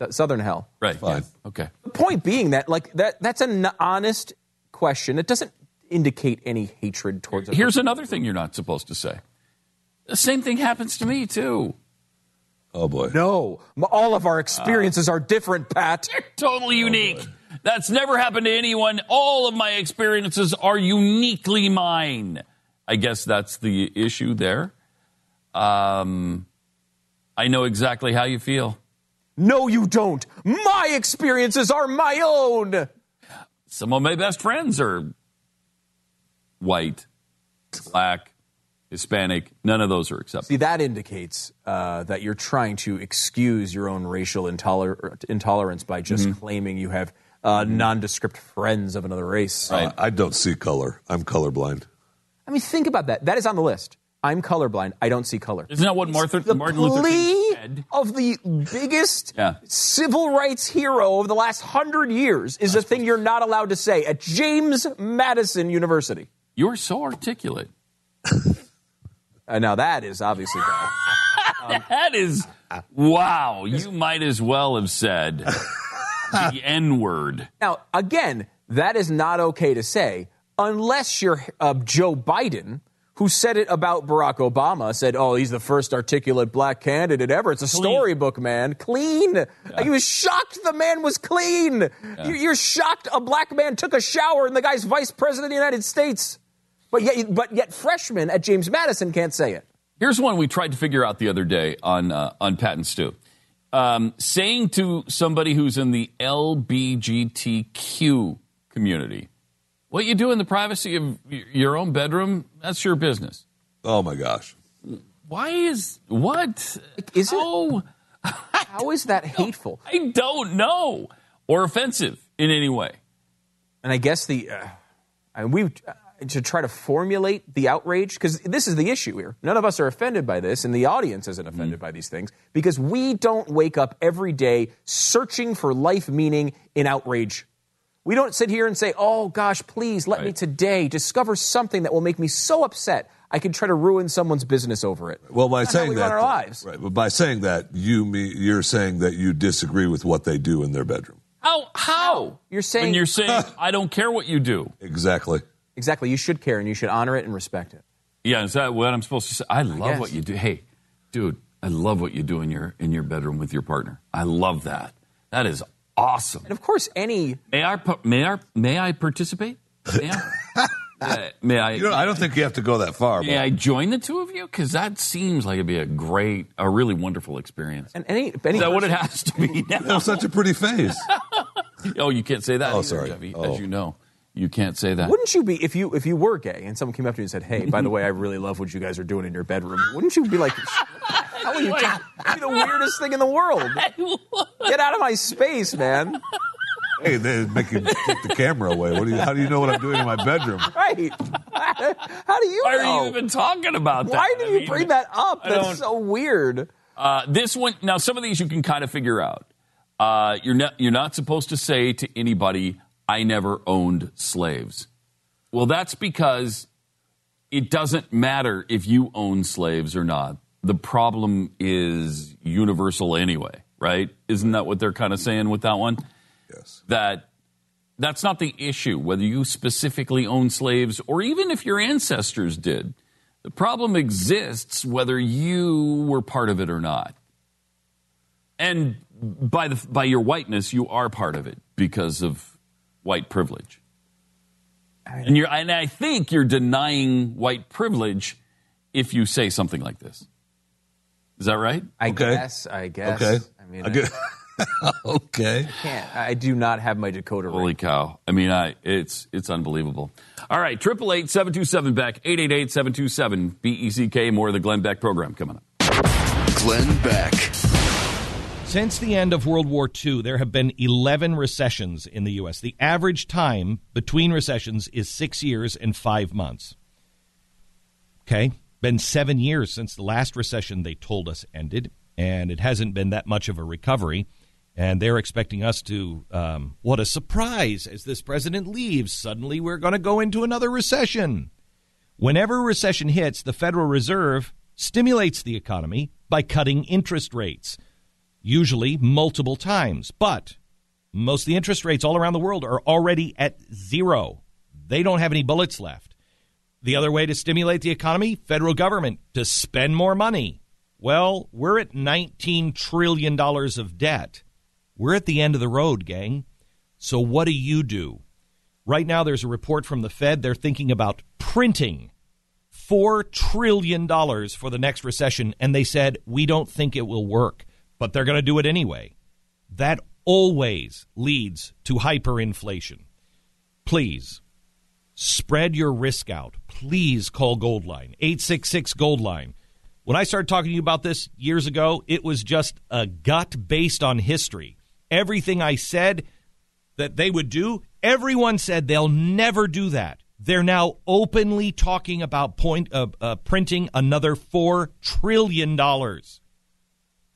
S- Southern Hell. Right. Fine. Yeah. Okay. The point being that like that that's an honest question. It doesn't indicate any hatred towards. Here's another thing you're not supposed to say. The same thing happens to me too. Oh boy. No, all of our experiences uh, are different, Pat. They're totally oh, unique. Oh That's never happened to anyone. All of my experiences are uniquely mine. I guess that's the issue there. Um, I know exactly how you feel. No, you don't. My experiences are my own. Some of my best friends are white, black, Hispanic. None of those are acceptable. See, that indicates uh, that you're trying to excuse your own racial intoler- intolerance by just mm-hmm. claiming you have uh, nondescript friends of another race. Right. Uh, I don't see color. I'm colorblind. I mean, think about that. That is on the list. I'm colorblind. I don't see color. Isn't that what Martha, the Martin Luther King said? Of the biggest yeah. civil rights hero of the last hundred years is the thing you're not allowed to say at James Madison University. You're so articulate. uh, now that is obviously bad. Um, that is wow. You might as well have said the N word. Now again, that is not okay to say unless you're uh, Joe Biden, who said it about Barack Obama, said, oh, he's the first articulate black candidate ever. It's a clean. storybook, man. Clean. Yeah. He was shocked the man was clean. Yeah. You're shocked a black man took a shower and the guy's vice president of the United States. But yet, but yet freshmen at James Madison can't say it. Here's one we tried to figure out the other day on, uh, on Pat and Stu. Um, saying to somebody who's in the LBGTQ community, what you do in the privacy of your own bedroom, that's your business. Oh my gosh. Why is what? Is it? How is that hateful? I don't know. Or offensive in any way. And I guess the uh, and we uh, to try to formulate the outrage because this is the issue here. None of us are offended by this, and the audience isn't mm-hmm. offended mm. by these things because we don't wake up every day searching for life meaning in outrage we don't sit here and say, oh gosh, please let right. me today discover something that will make me so upset I can try to ruin someone's business over it. Well, by saying we that, our lives. right? But by saying that, you me, you're saying that you disagree with what they do in their bedroom. How? How? You're saying when you're saying I don't care what you do. Exactly. Exactly. You should care and you should honor it and respect it. Yeah, is that what I'm supposed to say? I love I what you do. Hey, dude, I love what you do in your in your bedroom with your partner. I love that. That is awesome. And of course, any may I may I may I participate? May I? uh, may I? You know, I don't think you have to go that far. May but. I join the two of you? Because that seems like it'd be a great, a really wonderful experience. And any, any is that what it has to be now? That's such a pretty face. oh, you can't say that. Oh, either, sorry. Jeffy, oh. As you know. You can't say that. Wouldn't you be if you if you were gay and someone came up to you and said, "Hey, by the way, I really love what you guys are doing in your bedroom"? Wouldn't you be like, "How are you? Be the weirdest thing in the world. Get out of my space, man." Hey, they make you take the camera away. What do you? How do you know what I'm doing in my bedroom? Right. How do you? Why know? are you even talking about that? Why do you I mean, bring that up? That's so weird. Uh, this one now, some of these you can kind of figure out. Uh, you're not you're not supposed to say to anybody, "I never owned slaves." Well, that's because it doesn't matter if you own slaves or not. The problem is universal anyway, right? Isn't that what they're kind of saying with that one? Yes. That that's not the issue, whether you specifically own slaves or even if your ancestors did. The problem exists whether you were part of it or not. And by the by your whiteness, you are part of it because of white privilege. And you're and I think you're denying white privilege if you say something like this. Is that right? I guess. I guess. Okay. I mean, I get- okay. I can't. I do not have my decoder. Holy cow! I mean, I it's it's unbelievable. All right, triple eight seven two seven Beck eight eight eight seven two seven B E C K. More of the Glenn Beck program coming up. Glenn Beck. Since the end of World War II, there have been 11 recessions in the U.S. The average time between recessions is six years and five months. Okay? Been seven years since the last recession they told us ended, and it hasn't been that much of a recovery. And they're expecting us to, um, what a surprise, as this president leaves, suddenly we're going to go into another recession. Whenever recession hits, the Federal Reserve stimulates the economy by cutting interest rates, usually multiple times. But most of the interest rates all around the world are already at zero. They don't have any bullets left. The other way to stimulate the economy, federal government to spend more money. Well, we're at $19 trillion of debt. We're at the end of the road, gang. So what do you do? Right now, there's a report from the Fed. They're thinking about printing $4 trillion for the next recession, and they said, we don't think it will work, but they're going to do it anyway. That always leads to hyperinflation. Please spread your risk out. Please call Goldline, 866 Goldline. When I started talking to you about this years ago, it was just a gut based on history. Everything I said that they would do, everyone said they'll never do that. They're now openly talking about point uh, uh, printing another four trillion dollars.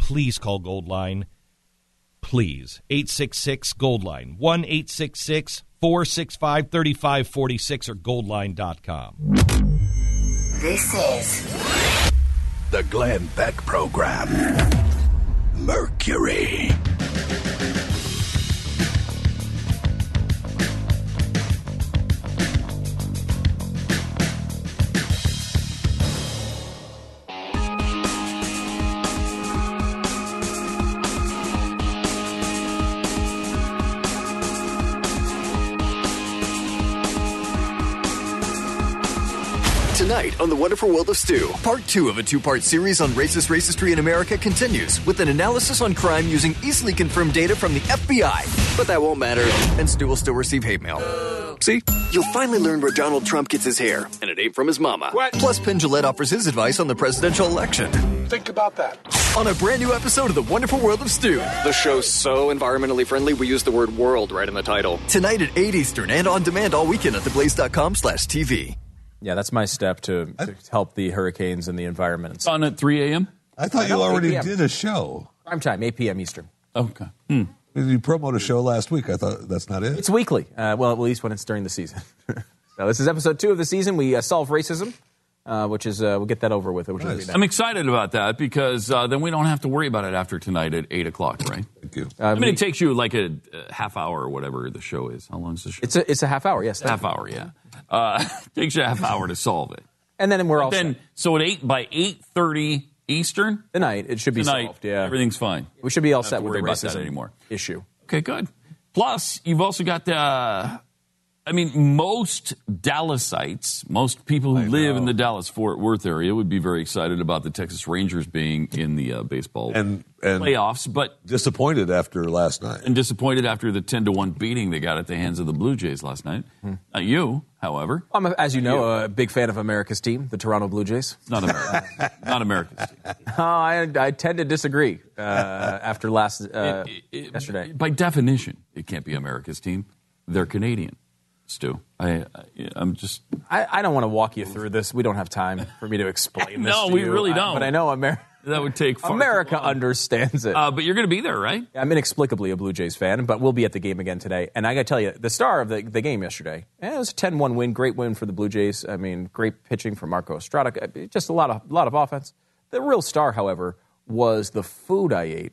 Please call Goldline. Please, 866 Goldline, 1 866 465 3546 or goldline.com. This is the Glenn Beck Program. Mercury. Tonight on The Wonderful World of Stu, part two of a two part series on racist racistry in America continues with an analysis on crime using easily confirmed data from the FBI. But that won't matter, and Stu will still receive hate mail. See? You'll finally learn where Donald Trump gets his hair, and it ain't from his mama. What? Plus, Penn Jillette offers his advice on the presidential election. Think about that. On a brand new episode of The Wonderful World of Stu. The show's so environmentally friendly, we use the word world right in the title. Tonight at 8 Eastern and on demand all weekend at theblaze.com slash TV. Yeah, that's my step to, to help the hurricanes and the environment. It's on at 3 a.m.? I thought you already p.m. did a show. Prime time, 8 p.m. Eastern. Okay. You promoted a show last week. I thought that's not it. It's weekly. Uh, well, at least when it's during the season. so this is episode two of the season. We uh, solve racism, uh, which is uh, we'll get that over with. Which will be. I'm excited about that because uh, then we don't have to worry about it after tonight at 8 o'clock, right? Thank you. I mean, it takes you like a, a half hour or whatever the show is. How long is the show? It's a it's a half hour. Yes, half hour. Yeah, uh, takes you a half hour to solve it. And then we're But all then so at eight by eight thirty Eastern tonight. It should be tonight, solved. Yeah, everything's fine. We should be all Don't have set to with the about that racism anymore. issue. Okay, good. Plus, you've also got the. Uh, I mean, most Dallasites, most people who live in the Dallas Fort Worth area, would be very excited about the Texas Rangers being in the uh, baseball and, and playoffs, but disappointed after last night. and disappointed after the ten to one beating they got at the hands of the Blue Jays last night. Not you, however. I'm, a, as you know, a big fan of America's team, the Toronto Blue Jays. Not America. not America's team. Oh, I, I tend to disagree uh, after last uh, yesterday. By definition, it can't be America's team. They're Canadian. Stu, I, I I'm just I, I don't want to walk you through this. We don't have time for me to explain this. No, to we you. really don't. but I know America. That would take far too America long. understands it. Uh, but you're going to be there, right? I'm inexplicably a Blue Jays fan, but we'll be at the game again today. And I got to tell you, the star of the, the game yesterday, eh, it was a 10-1 win, great win for the Blue Jays. I mean, great pitching from Marco Estrada, uh, just a lot of lot of offense. The real star, however, was the food I ate.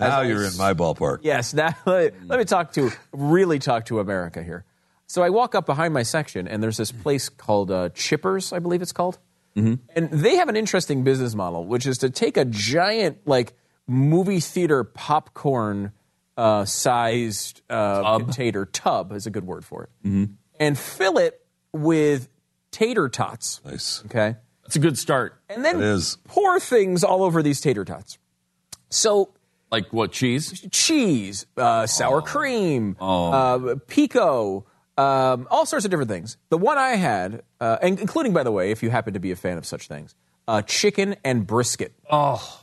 As Now I you're in my ballpark. Yes. Now let, let me talk to really talk to America here. So I walk up behind my section, and there's this place called uh, Chippers, I believe it's called, and they have an interesting business model, which is to take a giant like movie theater popcorn uh, sized uh, tater tub is a good word for it, Mhm. and fill it with tater tots. Nice. Okay. That's a good start. And then It is. pour things all over these tater tots. So Like what cheese? cheese, uh, sour cream, Oh. uh, pico, um, all sorts of different things. The one I had, uh, and including, by the way, if you happen to be a fan of such things, uh, chicken and brisket. Oh,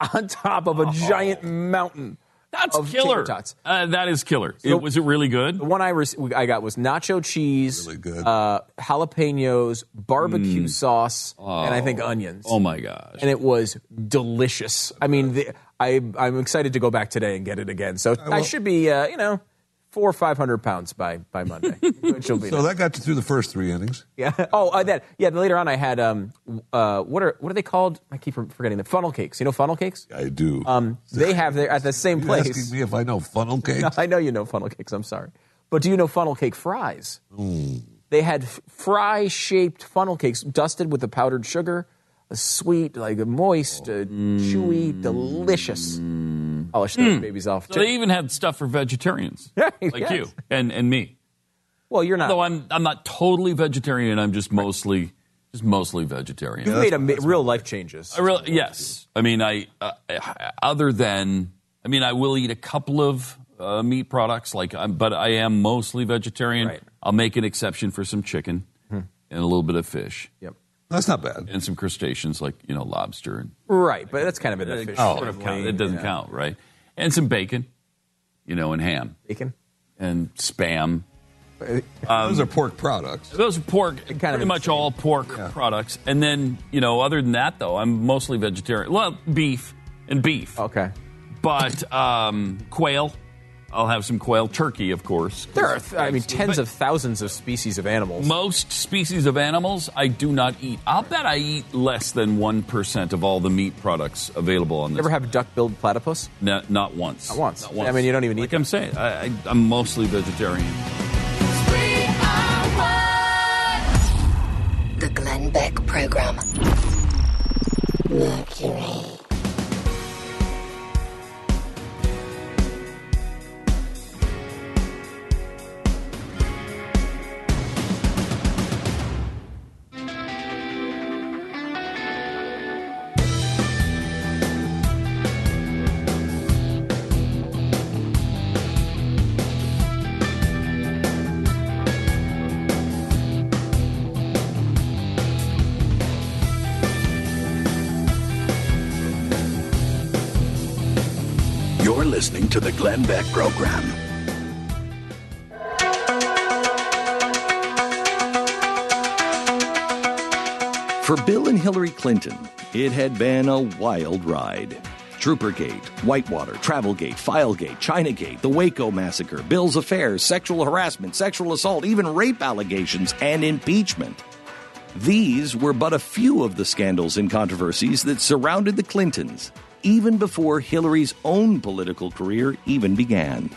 on top of a giant mountain. That's of killer. tots. Uh, that is killer. So- it, was it really good? The one I, rec- I got was nacho cheese, Really good. Uh, jalapenos, barbecue sauce, and I think onions. Oh my gosh. and it was delicious. I mean, the, I, I'm excited to go back today and get it again. So I should be, uh, you know, four or five hundred pounds by by Monday, which will be. So that got you through the first three innings. yeah. Oh, uh, that. Yeah. then Later on, I had um, uh, what are what are they called? I keep forgetting the funnel cakes. You know funnel cakes? I do. Um, they have their at the same you place. asking me if I know funnel cakes? No, I know you know funnel cakes. I'm sorry, but do you know funnel cake fries? They had f- fry-shaped funnel cakes dusted with the powdered sugar, a sweet, like a moist, uh, chewy, delicious. Polish those babies off. So they even had stuff for vegetarians, like Yes. you and and me. Well, you're not. Though I'm I'm not totally vegetarian. I'm just mostly just mostly vegetarian. You've made a ma- real life changes. I really yes. I mean, I uh, other than I mean, I will eat a couple of uh, meat products, like, I'm, but I am mostly vegetarian. Right. I'll make an exception for some chicken and a little bit of fish. Yep. That's not bad. And some crustaceans, like you know, lobster and Right, but that's kind of in the It fish. sort sort of of count. lane, It doesn't yeah. count, right? And some bacon, you know, and ham Bacon. and spam. Those are pork products. Those are pork, Kind of pretty much all pork products. And then, you know, other than that, though, I'm mostly vegetarian. Well, beef and beef. Okay. But um, quail, I'll have some quail. Turkey, of course. There are, th- I mean, tens of thousands of species of animals. Most species of animals I do not eat. I'll bet I eat less than 1% of all the meat products available on this. Ever have a duck-billed platypus? No, not once. Not once. Not once. I mean, you don't even eat Like I'm saying, I, I, I'm mostly vegetarian. The Glenn Beck Program. Mercury. Beck Program. For Bill and Hillary Clinton, it had been a wild ride. Troopergate, Whitewater, Travelgate, Filegate, Chinagate, the Waco Massacre, Bill's affairs, sexual harassment, sexual assault, even rape allegations, and impeachment. These were but a few of the scandals and controversies that surrounded the Clintons, even before Hillary's own political career even began.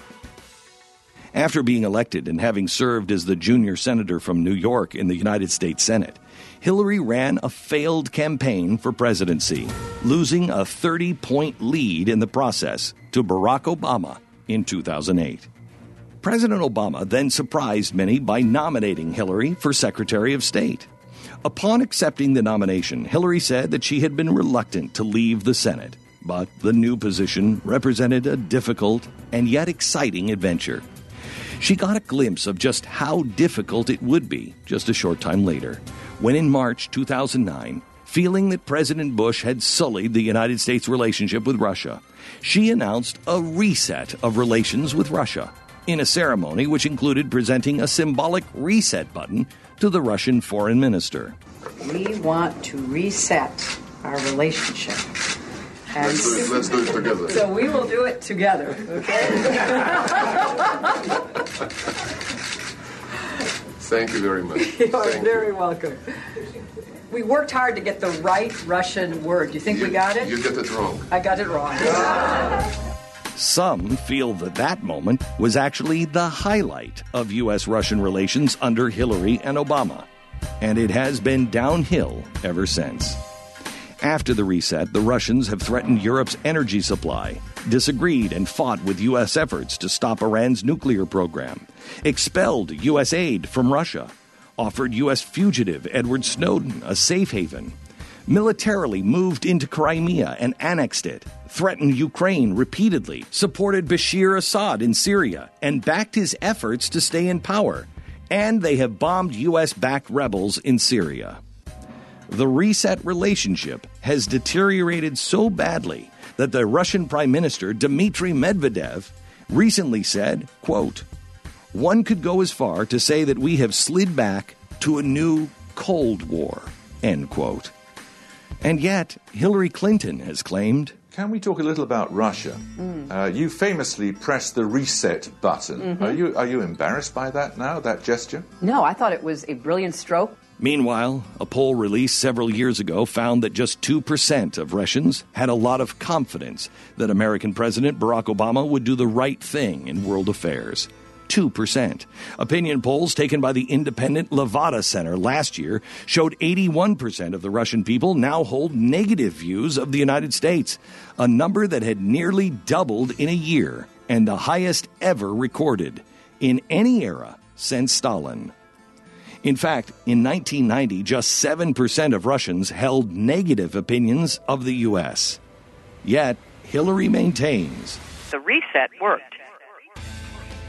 After being elected and having served as the junior senator from New York in the United States Senate, Hillary ran a failed campaign for presidency, losing a 30 point lead in the process to Barack Obama in 2008. President Obama then surprised many by nominating Hillary for Secretary of State. Upon accepting the nomination, Hillary said that she had been reluctant to leave the Senate, but the new position represented a difficult and yet exciting adventure. She got a glimpse of just how difficult it would be just a short time later, when in March 2009, feeling that President Bush had sullied the United States relationship with Russia, she announced a reset of relations with Russia in a ceremony which included presenting a symbolic reset button to the Russian foreign minister. We want to reset our relationship. And Let's do it- let's do it together. So we will do it together, okay? Thank you very much. you are very welcome. We worked hard to get the right Russian word. You think we got it? You get it wrong. I got it wrong. Some feel that that moment was actually the highlight of U.S. Russian relations under Hillary and Obama, and it has been downhill ever since. After the reset, the Russians have threatened Europe's energy supply, disagreed and fought with U.S. efforts to stop Iran's nuclear program, expelled U.S. aid from Russia, offered U.S. fugitive Edward Snowden a safe haven, militarily moved into Crimea and annexed it, threatened Ukraine repeatedly, supported Bashir Assad in Syria, and backed his efforts to stay in power. And they have bombed U.S. backed rebels in Syria the reset relationship has deteriorated so badly that the Russian Prime Minister Dmitry Medvedev recently said, quote, one could go as far to say that we have slid back to a new Cold War, end quote. And yet, Hillary Clinton has claimed. Can we talk a little about Russia? Mm. Uh, you famously pressed the reset button. Mm-hmm. Are, you, are you embarrassed by that now, that gesture? No, I thought it was a brilliant stroke. Meanwhile, a poll released several years ago found that just 2% of Russians had a lot of confidence that American President Barack Obama would do the right thing in world affairs. 2%. Opinion polls taken by the independent Levada Center last year showed 81% of the Russian people now hold negative views of the United States, a number that had nearly doubled in a year and the highest ever recorded in any era since Stalin. In fact, in 1990, just 7% of Russians held negative opinions of the U.S. Yet, Hillary maintains the reset worked.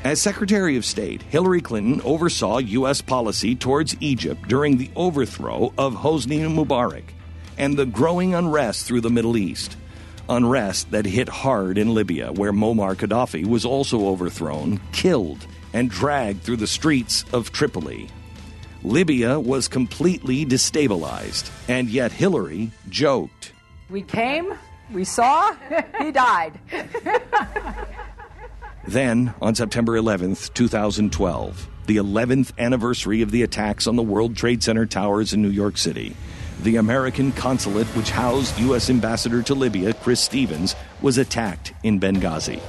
As Secretary of State, Hillary Clinton oversaw U.S. policy towards Egypt during the overthrow of Hosni Mubarak and the growing unrest through the Middle East. Unrest that hit hard in Libya, where Muammar Gaddafi was also overthrown, killed, and dragged through the streets of Tripoli. Libya was completely destabilized, and yet Hillary joked. We came, we saw, he died. then, on September 11th, 2012, the 11th anniversary of the attacks on the World Trade Center towers in New York City, the American consulate, which housed U.S. Ambassador to Libya, Chris Stevens, was attacked in Benghazi.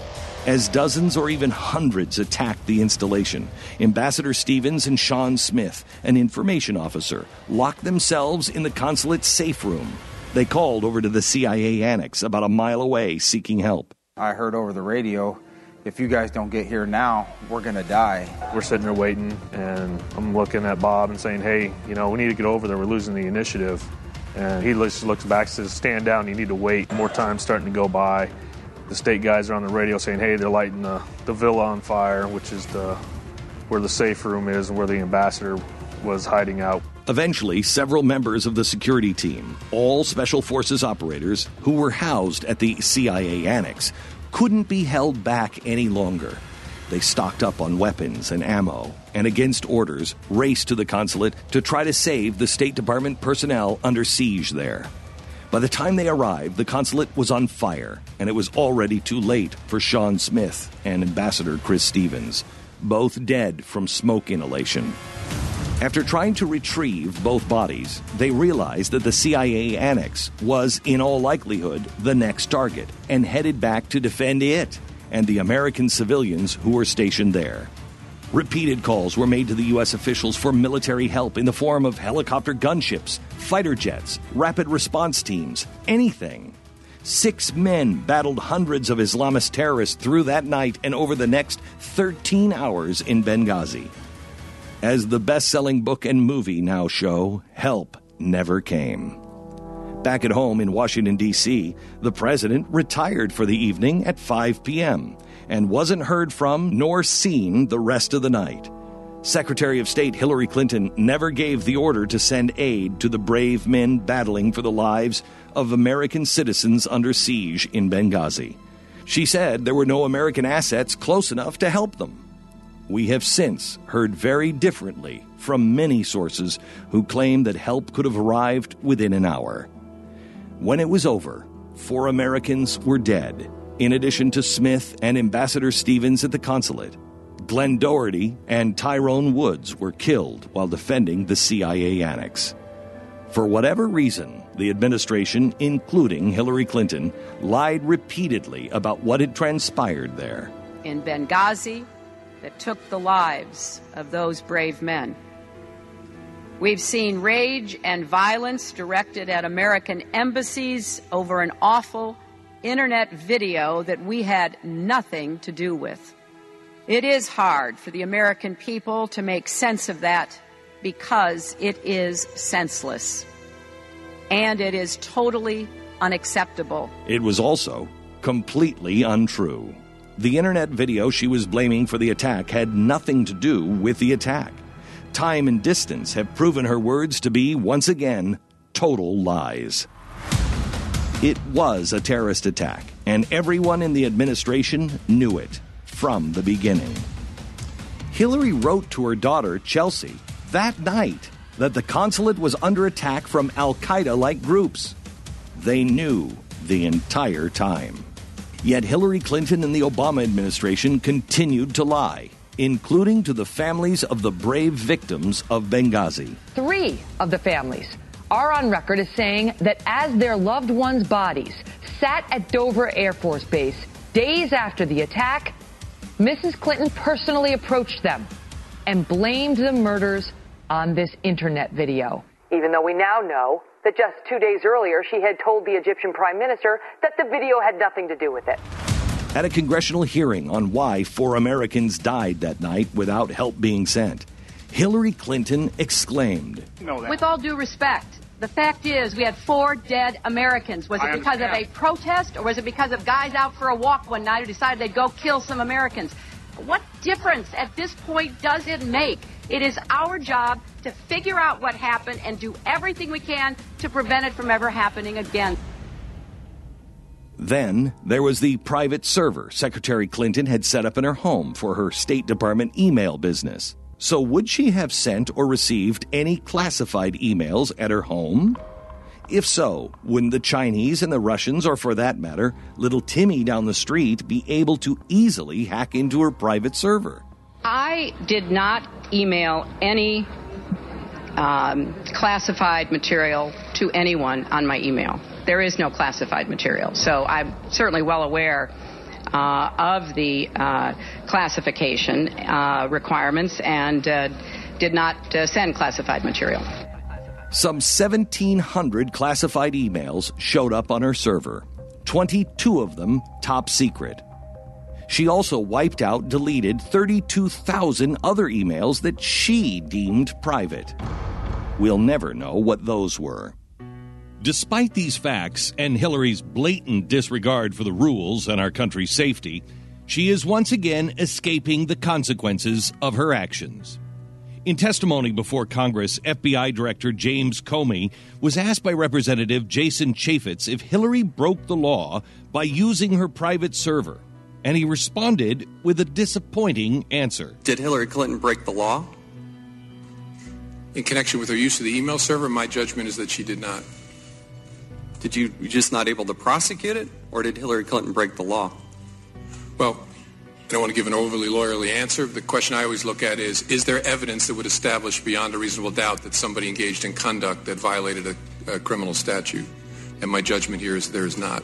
As dozens or even hundreds attacked the installation, Ambassador Stevens and Sean Smith, an information officer, locked themselves in the consulate's safe room. They called over to the CIA annex about a mile away seeking help. I heard over the radio if you guys don't get here now, we're going to die. We're sitting there waiting, and I'm looking at Bob and saying, hey, you know, we need to get over there. We're losing the initiative. And he just looks back and says, stand down, you need to wait. More time starting to go by the state guys are on the radio saying, hey, they're lighting the, the villa on fire, which is the where the safe room is and where the ambassador was hiding out. Eventually, several members of the security team, all special forces operators who were housed at the CIA annex, couldn't be held back any longer. They stocked up on weapons and ammo and, against orders, raced to the consulate to try to save the State Department personnel under siege there. By the time they arrived, the consulate was on fire, and it was already too late for Sean Smith and Ambassador Chris Stevens, both dead from smoke inhalation. After trying to retrieve both bodies, they realized that the CIA annex was, in all likelihood, the next target and headed back to defend it and the American civilians who were stationed there. Repeated calls were made to the U.S. officials for military help in the form of helicopter gunships, fighter jets, rapid response teams, anything. Six men battled hundreds of Islamist terrorists through that night and over the next 13 hours in Benghazi. As the best selling book and movie now show, help never came. Back at home in Washington, D.C., the president retired for the evening at 5 p.m and wasn't heard from nor seen the rest of the night. Secretary of State Hillary Clinton never gave the order to send aid to the brave men battling for the lives of American citizens under siege in Benghazi. She said there were no American assets close enough to help them. We have since heard very differently from many sources who claim that help could have arrived within an hour. When it was over, four Americans were dead in addition to Smith and Ambassador Stevens at the consulate. Glenn Doherty and Tyrone Woods were killed while defending the CIA annex. For whatever reason, the administration, including Hillary Clinton, lied repeatedly about what had transpired there. In Benghazi, that took the lives of those brave men. We've seen rage and violence directed at American embassies over an awful internet video that we had nothing to do with. It is hard for the American people to make sense of that because it is senseless. And it is totally unacceptable. It was also completely untrue. The internet video she was blaming for the attack had nothing to do with the attack. Time and distance have proven her words to be, once again, total lies. It was a terrorist attack, and everyone in the administration knew it from the beginning. Hillary wrote to her daughter, Chelsea, that night that the consulate was under attack from Al Qaeda like groups. They knew the entire time. Yet Hillary Clinton and the Obama administration continued to lie, including to the families of the brave victims of Benghazi. Three of the families are on record as saying that as their loved ones' bodies sat at Dover Air Force Base days after the attack, Mrs. Clinton personally approached them and blamed the murders on this internet video. Even though we now know that just two days earlier she had told the Egyptian prime minister that the video had nothing to do with it. At a congressional hearing on why four Americans died that night without help being sent, Hillary Clinton exclaimed, With all due respect, the fact is we had four dead Americans. Was it because of a protest or was it because of guys out for a walk one night who decided they'd go kill some Americans? What difference at this point does it make? It is our job to figure out what happened and do everything we can to prevent it from ever happening again. Then there was the private server Secretary Clinton had set up in her home for her State Department email business. So, would she have sent or received any classified emails at her home? If so, wouldn't the Chinese and the Russians, or for that matter, little Timmy down the street, be able to easily hack into her private server? I did not email any um, classified material to anyone on my email. There is no classified material. So I'm certainly well aware of the uh, classification uh, requirements and uh, did not uh, send classified material. Some 1,700 classified emails showed up on her server, 22 of them top secret. She also wiped out, deleted 32,000 other emails that she deemed private. We'll never know what those were. Despite these facts and Hillary's blatant disregard for the rules and our country's safety, she is once again escaping the consequences of her actions. In testimony before Congress, FBI Director James Comey was asked by Representative Jason Chaffetz if Hillary broke the law by using her private server, and he responded with a disappointing answer. Did Hillary Clinton break the law? In connection with her use of the email server, my judgment is that she did not. Did you you just not able to prosecute it, or did Hillary Clinton break the law? Well, I don't want to give an overly lawyerly answer. The question I always look at is, is there evidence that would establish beyond a reasonable doubt that somebody engaged in conduct that violated a, a criminal statute? And my judgment here is there is not.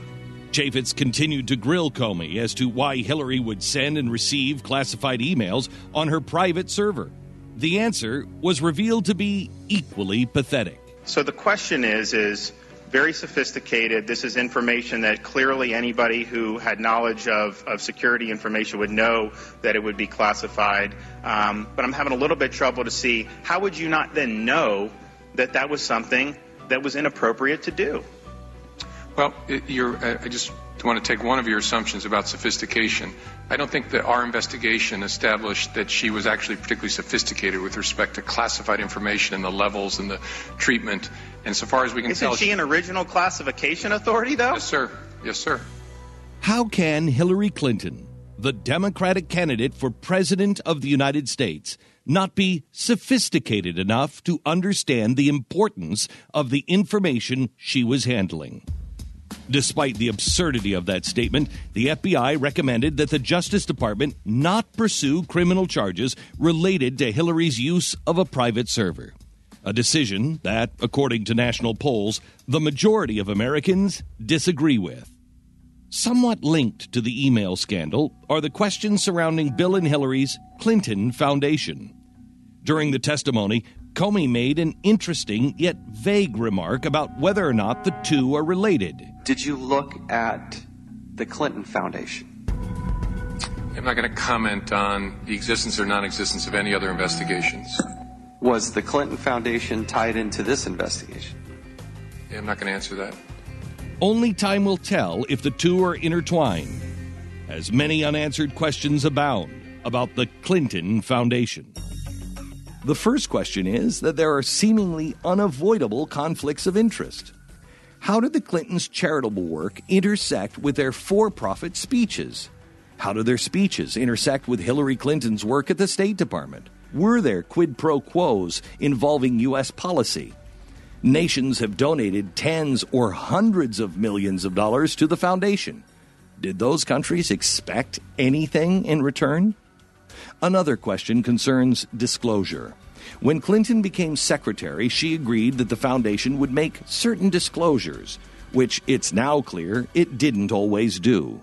Chaffetz continued to grill Comey as to why Hillary would send and receive classified emails on her private server. The answer was revealed to be equally pathetic. So the question is is very sophisticated. This is information that clearly anybody who had knowledge of, of security information would know that it would be classified. Um, but I'm having a little bit trouble to see how would you not then know that that was something that was inappropriate to do? Well, you're, I just want to take one of your assumptions about sophistication. I don't think that our investigation established that she was actually particularly sophisticated with respect to classified information and the levels and the treatment. And so far as we can Isn't tell, she an original classification authority, though? Yes, sir. Yes, sir. How can Hillary Clinton, the Democratic candidate for President of the United States, not be sophisticated enough to understand the importance of the information she was handling? Despite the absurdity of that statement, the FBI recommended that the Justice Department not pursue criminal charges related to Hillary's use of a private server. A decision that, according to national polls, the majority of Americans disagree with. Somewhat linked to the email scandal are the questions surrounding Bill and Hillary's Clinton Foundation. During the testimony, Comey made an interesting yet vague remark about whether or not the two are related. Did you look at the Clinton Foundation? I'm not going to comment on the existence or non existence of any other investigations. Was the Clinton Foundation tied into this investigation? Yeah, I'm not going to answer that. Only time will tell if the two are intertwined, as many unanswered questions abound about the Clinton Foundation. The first question is that there are seemingly unavoidable conflicts of interest. How did the Clintons' charitable work intersect with their for profit speeches? How do their speeches intersect with Hillary Clinton's work at the State Department? Were there quid pro quos involving U.S. policy? Nations have donated tens or hundreds of millions of dollars to the foundation. Did those countries expect anything in return? Another question concerns disclosure. When Clinton became secretary, she agreed that the foundation would make certain disclosures, which it's now clear it didn't always do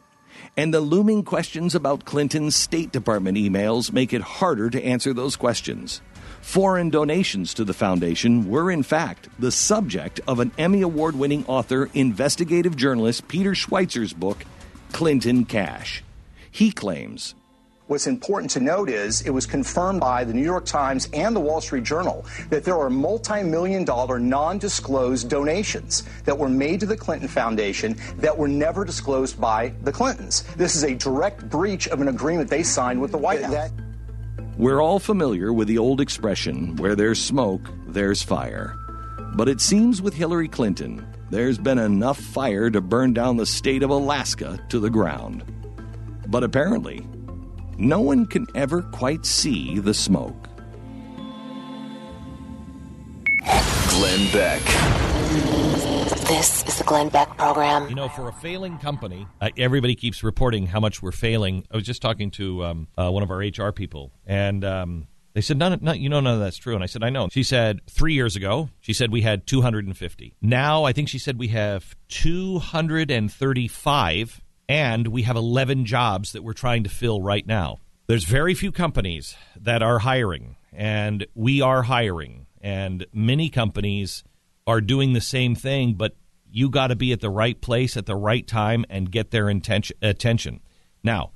and the looming questions about Clinton's State Department emails make it harder to answer those questions. Foreign donations to the foundation were, in fact, the subject of an Emmy Award winning author, investigative journalist Peter Schweizer's book, Clinton Cash. He claims What's important to note is it was confirmed by the New York Times and the Wall Street Journal that there are multi million dollar non disclosed donations that were made to the Clinton Foundation that were never disclosed by the Clintons. This is a direct breach of an agreement they signed with the White House. We're all familiar with the old expression where there's smoke, there's fire. But it seems with Hillary Clinton, there's been enough fire to burn down the state of Alaska to the ground. But apparently, no one can ever quite see the smoke. Glenn Beck. This is the Glenn Beck program. You know, for a failing company, uh, everybody keeps reporting how much we're failing. I was just talking to um, uh, one of our HR people, and um, they said, none, none, you know, none of that's true. And I said, I know. She said, three years ago, she said we had 250. Now, I think she said we have 235 and we have 11 jobs that we're trying to fill right now. There's very few companies that are hiring, and we are hiring, and many companies are doing the same thing, but you got to be at the right place at the right time and get their intention, attention. Now,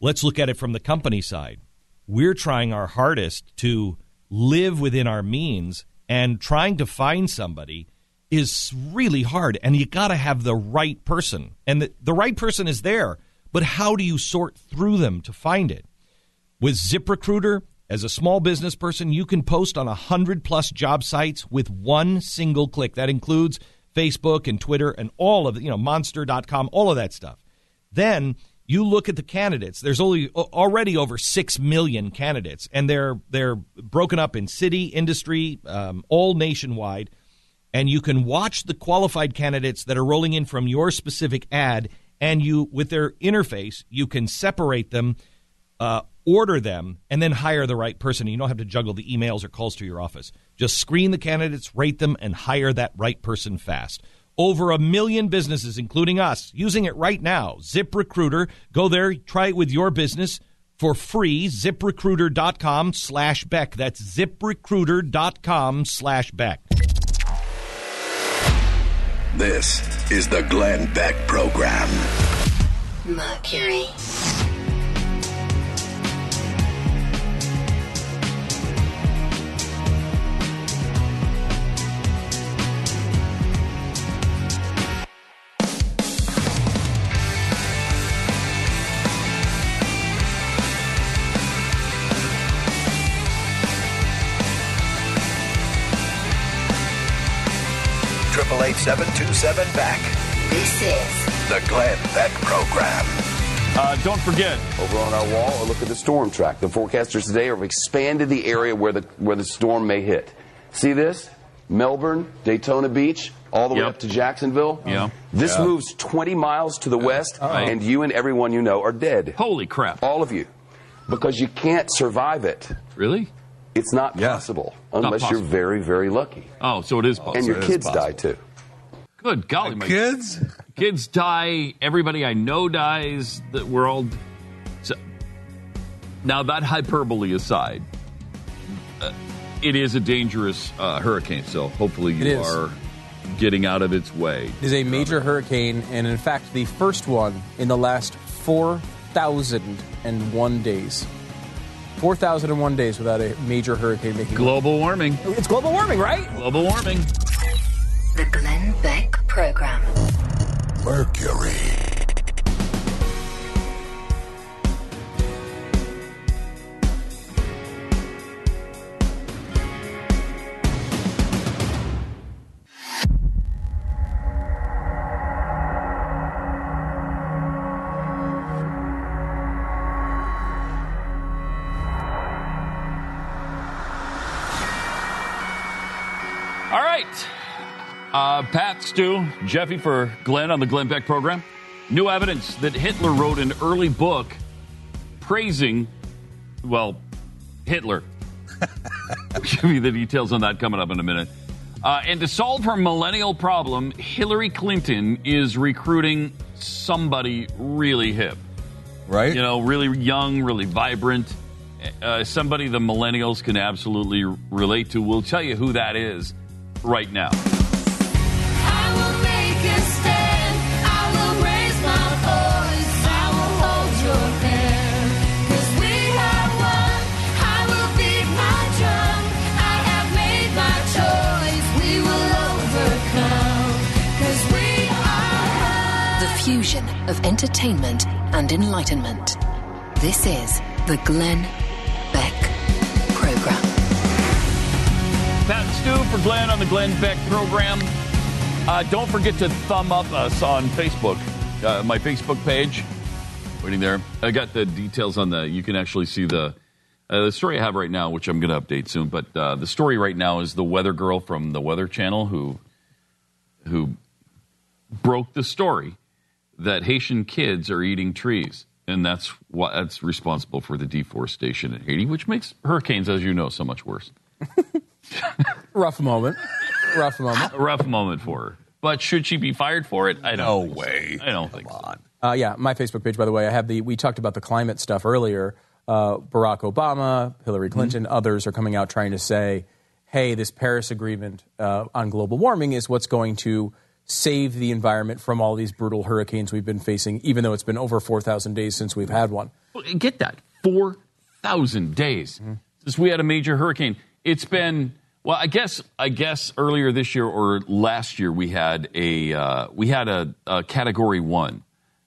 let's look at it from the company side. We're trying our hardest to live within our means and trying to find somebody – is really hard, and you got to have the right person. And the, the right person is there, but how do you sort through them to find it? With ZipRecruiter, as a small business person, you can post on a hundred plus job sites with one single click. That includes Facebook and Twitter and all of you know, monster.com, all of that stuff. Then you look at the candidates. There's only already over six million candidates, and they're they're broken up in city, industry, um, all nationwide and you can watch the qualified candidates that are rolling in from your specific ad and you with their interface you can separate them uh, order them and then hire the right person. You don't have to juggle the emails or calls to your office. Just screen the candidates rate them and hire that right person fast. Over a million businesses including us using it right now. Ziprecruiter. Go there try it with your business for free. Ziprecruiter.com slash beck. That's ziprecruiter.com slash beck this is the Glenn Beck Program. Mercury. Triple eight seven two seven BECK. This is the Glenn Beck Program. Uh, don't forget. Over on our wall, or look at the storm track. The forecasters today have expanded the area where the where the storm may hit. See this? Melbourne, Daytona Beach, all the Yep. way up to Jacksonville. Yeah. This Yeah. moves 20 miles to the west, Right. and you and everyone you know are dead. Holy crap. All of you. Because you can't survive it. Really? It's not possible Not unless you're very, very lucky. Oh, so it is possible. and your kids die too. Good golly, my kids. Kids die. Everybody I know dies. That we're all. So, now that hyperbole aside, uh, it is a dangerous uh, hurricane. So hopefully you are getting out of its way. It is a major hurricane, and in fact, the first one in the last 4,001 days. 4,001 days without a major hurricane making Global warming. It's global warming, right? Global warming. The Glenn Beck Program. Mercury. Stu, Jeffy for Glenn on the Glenn Beck program. New evidence that Hitler wrote an early book praising, well, Hitler. Give me the details on that coming up in a minute. Uh, and to solve her millennial problem, Hillary Clinton is recruiting somebody really hip. Right? You know, really young, really vibrant. Uh, somebody the millennials can absolutely relate to. We'll tell you who that is right now. Of entertainment and enlightenment. This is the Glenn Beck Program. Pat and Stu for Glenn on the Glenn Beck program. Uh, don't forget to thumb up us on Facebook, uh, my Facebook page. Waiting there. I got the details on the. You can actually see the uh, the story I have right now, which I'm going to update soon. But uh, the story right now is the weather girl from the Weather Channel who who broke the story that Haitian kids are eating trees, and that's what that's responsible for the deforestation in Haiti, which makes hurricanes, as you know, so much worse. Rough moment. Rough moment. rough moment for her. But should she be fired for it? I don't. No think so. way. I don't think so. Uh, yeah, my Facebook page, by the way, I have the. We talked about the climate stuff earlier. Uh, Barack Obama, Hillary Clinton, others are coming out trying to say, "Hey, this Paris Agreement uh, on global warming is what's going to save the environment from all these brutal hurricanes we've been facing, even though it's been over four thousand days since we've had one." Get that four thousand days since we had a major hurricane. It's been well, I guess I guess earlier this year or last year we had a uh, we had a, a category one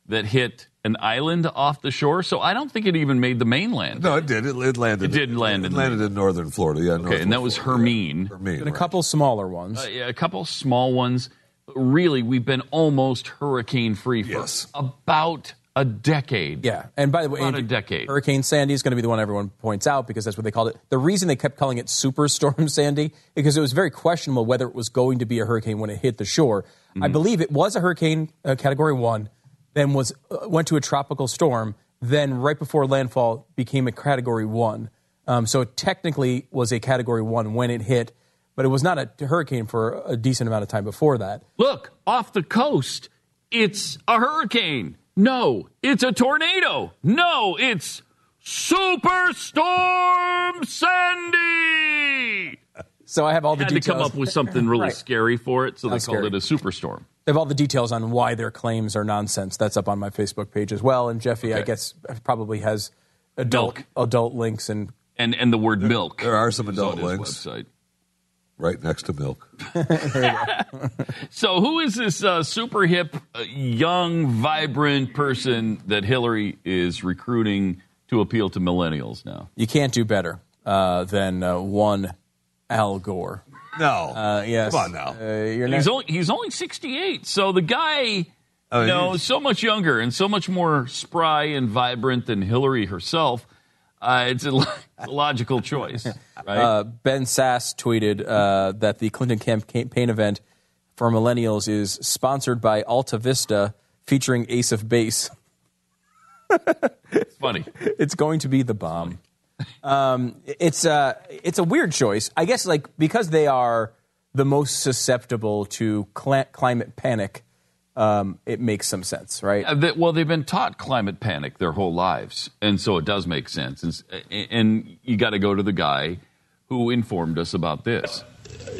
that hit an island off the shore. So I don't think it even made the mainland. No, it did. It, it landed. It did land It in landed in northern Florida. Yeah. Okay, and that was Hermine. Hermine. And a couple smaller ones. Uh, yeah, a couple small ones. Really, we've been almost hurricane free for about a decade. Yeah, and by the way, About Andrew, a decade. Hurricane Sandy is going to be the one everyone points out because that's what they called it. The reason they kept calling it Superstorm Sandy because it was very questionable whether it was going to be a hurricane when it hit the shore. I Mm-hmm. believe it was a hurricane, uh, Category One, then was uh, went to a tropical storm. Then right before landfall became a Category One. Um, so it technically was a Category One when it hit, but it was not a hurricane for a decent amount of time before that. Look, off the coast, it's a hurricane. No, it's a tornado. No, it's Superstorm Sandy. So I have all the Had to details. come up with something really Right. scary for it, so they Sounds called scary. it a superstorm. They have all the details on why their claims are nonsense. That's up on my Facebook page as well. And Jeffy, I guess, probably has adult Milk. adult links and And and the word milk. There are some is adult on his links Website. Right next to milk. So who is this uh, super hip, uh, young, vibrant person that Hillary is recruiting to appeal to millennials now? you can't do better uh, than uh, one Al Gore. No. Uh, yes. Come on now. Uh, you're He's only he's only 68. So the guy Oh, you know, he's- so much younger and so much more spry and vibrant than Hillary herself. Uh, it's a, lo- a logical choice, right? uh, ben Sasse tweeted uh, that the Clinton campaign event for millennials is sponsored by Alta Vista featuring Ace of Base. it's funny. it's going to be the bomb. Um, it's uh, it's a weird choice, I guess. Like because they are the most susceptible to cla- climate panic, um, it makes some sense, right? Uh, they- well, they've been taught climate panic their whole lives, and so it does make sense. And, and you got to go to the guy who informed us about this.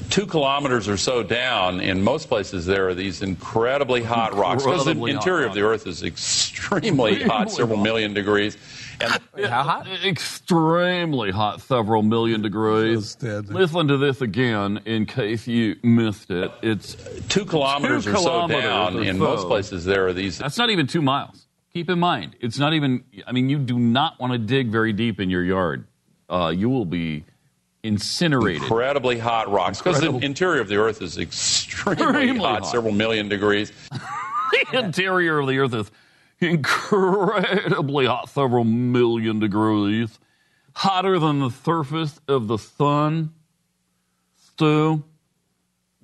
Two kilometers or so down, in most places, there are these incredibly hot rocks because the Incredibly hot interior of the Earth is extremely hot, several million degrees. And How hot? Extremely hot, several million degrees. Listen to this again in case you missed it. It's two kilometers or so down, or in so. most places, there are these. That's not even two miles. Keep in mind, it's not even. I mean, you do not want to dig very deep in your yard. Uh, you will be incinerated. Incredibly hot rocks because the interior of the Earth is extremely, Extremely hot, hot. several million degrees. the interior of the Earth is incredibly hot, several million degrees, hotter than the surface of the sun. Stu,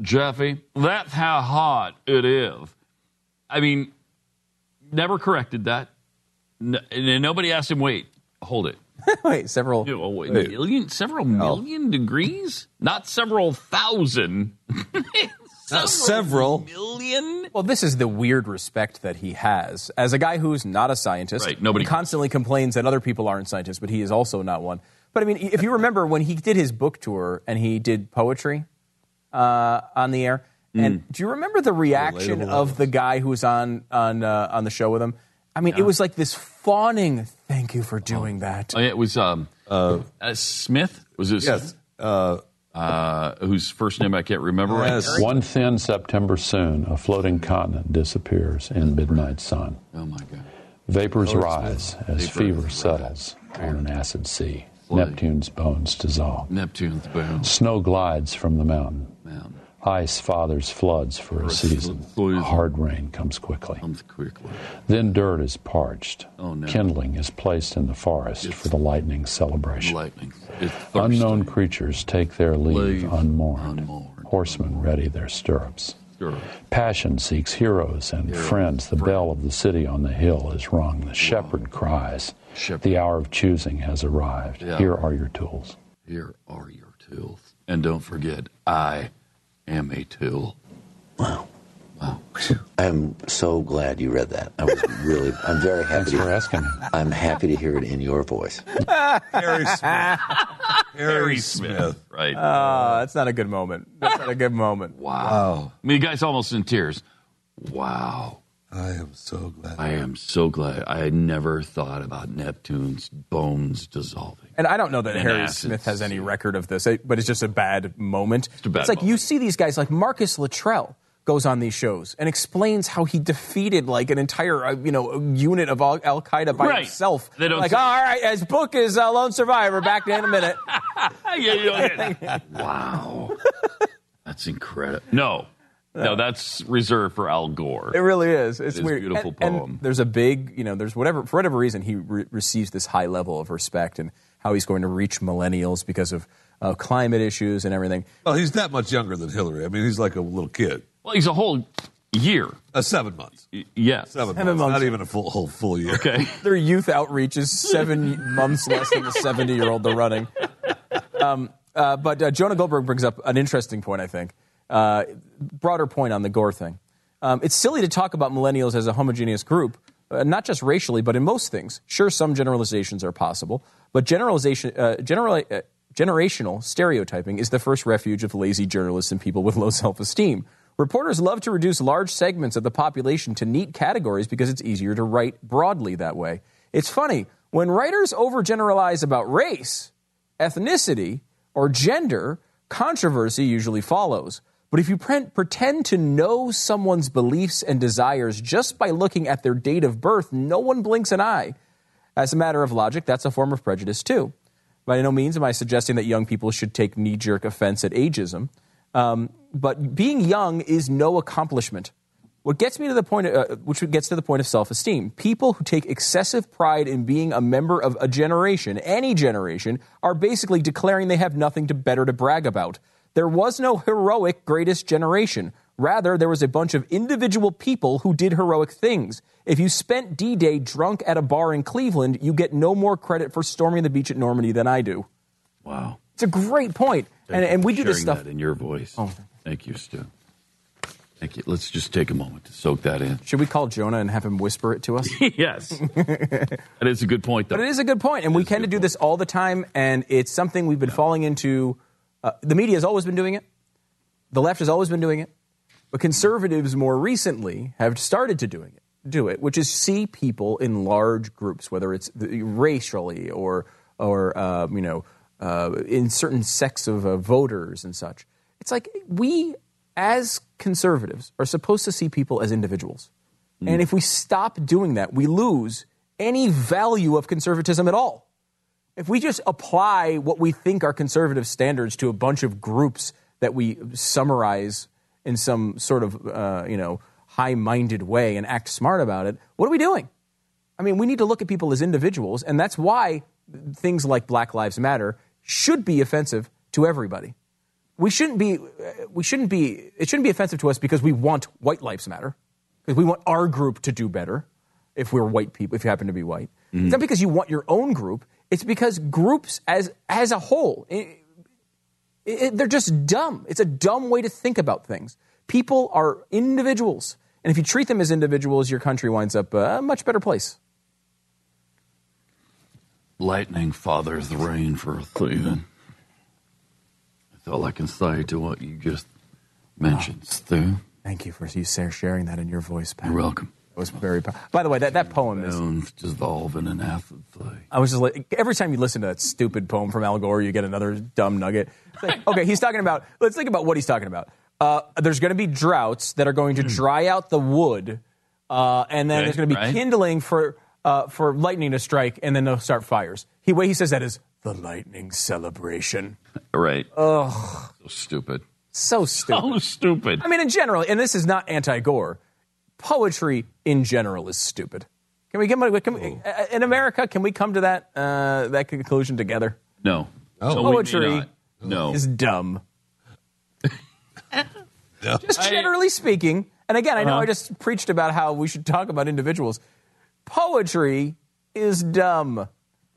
Jeffy, that's how hot it is. I mean, never corrected that. No, and nobody asked him, wait, hold it. Wait, several You know, wait, million, several million degrees? Not several thousand. several million. Well, this is the weird respect that he has as a guy who's not a scientist. Right, nobody He constantly complains that other people aren't scientists, but he is also not one. But I mean, if you remember when he did his book tour and he did poetry uh, on the air, and do you remember the reaction Relatable of the guy who was on on uh, on the show with him? I mean, it was like this fawning. Thank you for doing that. Oh, yeah, it was um, uh, Smith. Was it? Yes. Uh, whose first name I can't remember right now. One thin September soon, a floating continent disappears in midnight sun. Oh my God! Vapors Lord rise Smith. as Vapors fever rise. settles on an acid sea. Flood. Neptune's bones dissolve. Neptune's bones. Snow glides from the mountain. Mountain. Ice fathers floods for a season. Oh, Hard rain comes quickly. Comes quickly. Then dirt is parched. Oh, no. Kindling is placed in the forest for the lightning celebration. Lightning. Unknown creatures take their leave, Leave unmourned. Horsemen ready their stirrups. stirrups. Passion seeks heroes and friends. The bell of the city on the hill is rung. The shepherd cries. Shepherd. The hour of choosing has arrived. Yeah. Here are your tools. Here are your tools, and don't forget, I am a tool. Wow. Wow. I'm so glad you read that. I was really, I'm very happy. Thanks for asking. I'm happy to hear it in your voice. Harry Smith. Harry Smith. Right. Uh, that's not a good moment. That's not a good moment. Wow. I mean, the guy's almost in tears. Wow. I am so glad. I am so glad. I had never thought about Neptune's bones dissolving. And I don't know that Harry. Smith has any record of this, but it's just a bad moment. It's, bad like you see these guys like Marcus Luttrell goes on these shows and explains how he defeated like an entire uh, you know unit of Al Qaeda by Right. himself. They don't like, say- all right, his book is uh, Lone Survivor. Back in a minute. yeah. Wow. That's incredible. No. No, that's reserved for Al Gore. It really is. It's It is a weird. beautiful And- and poem. there's a big, you know, there's whatever for whatever reason he re- receives this high level of respect and how he's going to reach millennials because of uh, climate issues and everything. Well, he's that much younger than Hillary. I mean, he's like a little kid. Well, he's a whole year. Uh, seven months. Yes. Seven, Seven months. months. Not even a full whole full year. Okay. Their youth outreach is seven months less than the 70 year old they're running. Um, uh, but uh, Jonah Goldberg brings up an interesting point, I think. Uh, broader point on the Gore thing. Um, it's silly to talk about millennials as a homogeneous group, uh, not just racially, but in most things. Sure, some generalizations are possible, but generalization, uh, general, uh, generational stereotyping is the first refuge of lazy journalists and people with low self esteem. Reporters love to reduce large segments of the population to neat categories because it's easier to write broadly that way. It's funny, when writers overgeneralize about race, ethnicity, or gender, controversy usually follows. But if you pre- pretend to know someone's beliefs and desires just by looking at their date of birth, no one blinks an eye. As a matter of logic, that's a form of prejudice too. By no means am I suggesting that young people should take knee jerk offense at ageism. Um, but being young is no accomplishment. What gets me to the point, uh, which gets to the point of self-esteem. People who take excessive pride in being a member of a generation, any generation, are basically declaring they have nothing to better to brag about. There was no heroic greatest generation. Rather, there was a bunch of individual people who did heroic things. If you spent D-Day drunk at a bar in Cleveland, you get no more credit for storming the beach at Normandy than I do. Wow. It's a great point. And, and we do this stuff. that in your voice. Oh. Thank you, Stu. Thank you. Let's just take a moment to soak that in. Should we call Jonah and have him whisper it to us? yes. that is a good point, though. But it is a good point, and we tend to do this all the time, and it's something we've been falling into. Uh, the media has always been doing it. The left has always been doing it, but conservatives more recently have started to doing it, do it, which is see people in large groups, whether it's racially or or uh, you know uh, in certain sects of uh, voters and such. It's like we as conservatives are supposed to see people as individuals. Mm. And if we stop doing that, we lose any value of conservatism at all. If we just apply what we think are conservative standards to a bunch of groups that we summarize in some sort of, uh, you know, high-minded way and act smart about it, what are we doing? I mean, we need to look at people as individuals, and that's why things like Black Lives Matter should be offensive to everybody we shouldn't be we shouldn't be it shouldn't be offensive to us because we want white lives matter because we want our group to do better if we're white people if you happen to be white mm-hmm. it's not because you want your own group it's because groups as as a whole it, it, they're just dumb it's a dumb way to think about things people are individuals and if you treat them as individuals your country winds up a much better place lightning fathers the rain for a thieving That's all I can say to what you just mentioned, oh, Stu. Thank you for you sharing that in your voice, Pat. You're welcome. Was very. By the way, that, that poem is dissolving an acid. I was just like, every time you listen to that stupid poem from Al Gore, you get another dumb nugget. Like, okay, he's talking about. Let's think about what he's talking about. Uh, there's going to be droughts that are going to dry out the wood, uh, and then okay, there's going to be right. kindling for uh, for lightning to strike, and then they'll start fires. He way he says that is the lightning celebration. Right. Ugh. So stupid. So stupid. So stupid. I mean, in general, and this is not anti Gore, poetry in general is stupid. Can we get can we, uh, in America? Can we come to that uh, that conclusion together? No. Oh. Poetry no. is dumb. no. Just generally speaking, and again, I know uh-huh. I just preached about how we should talk about individuals. Poetry is dumb.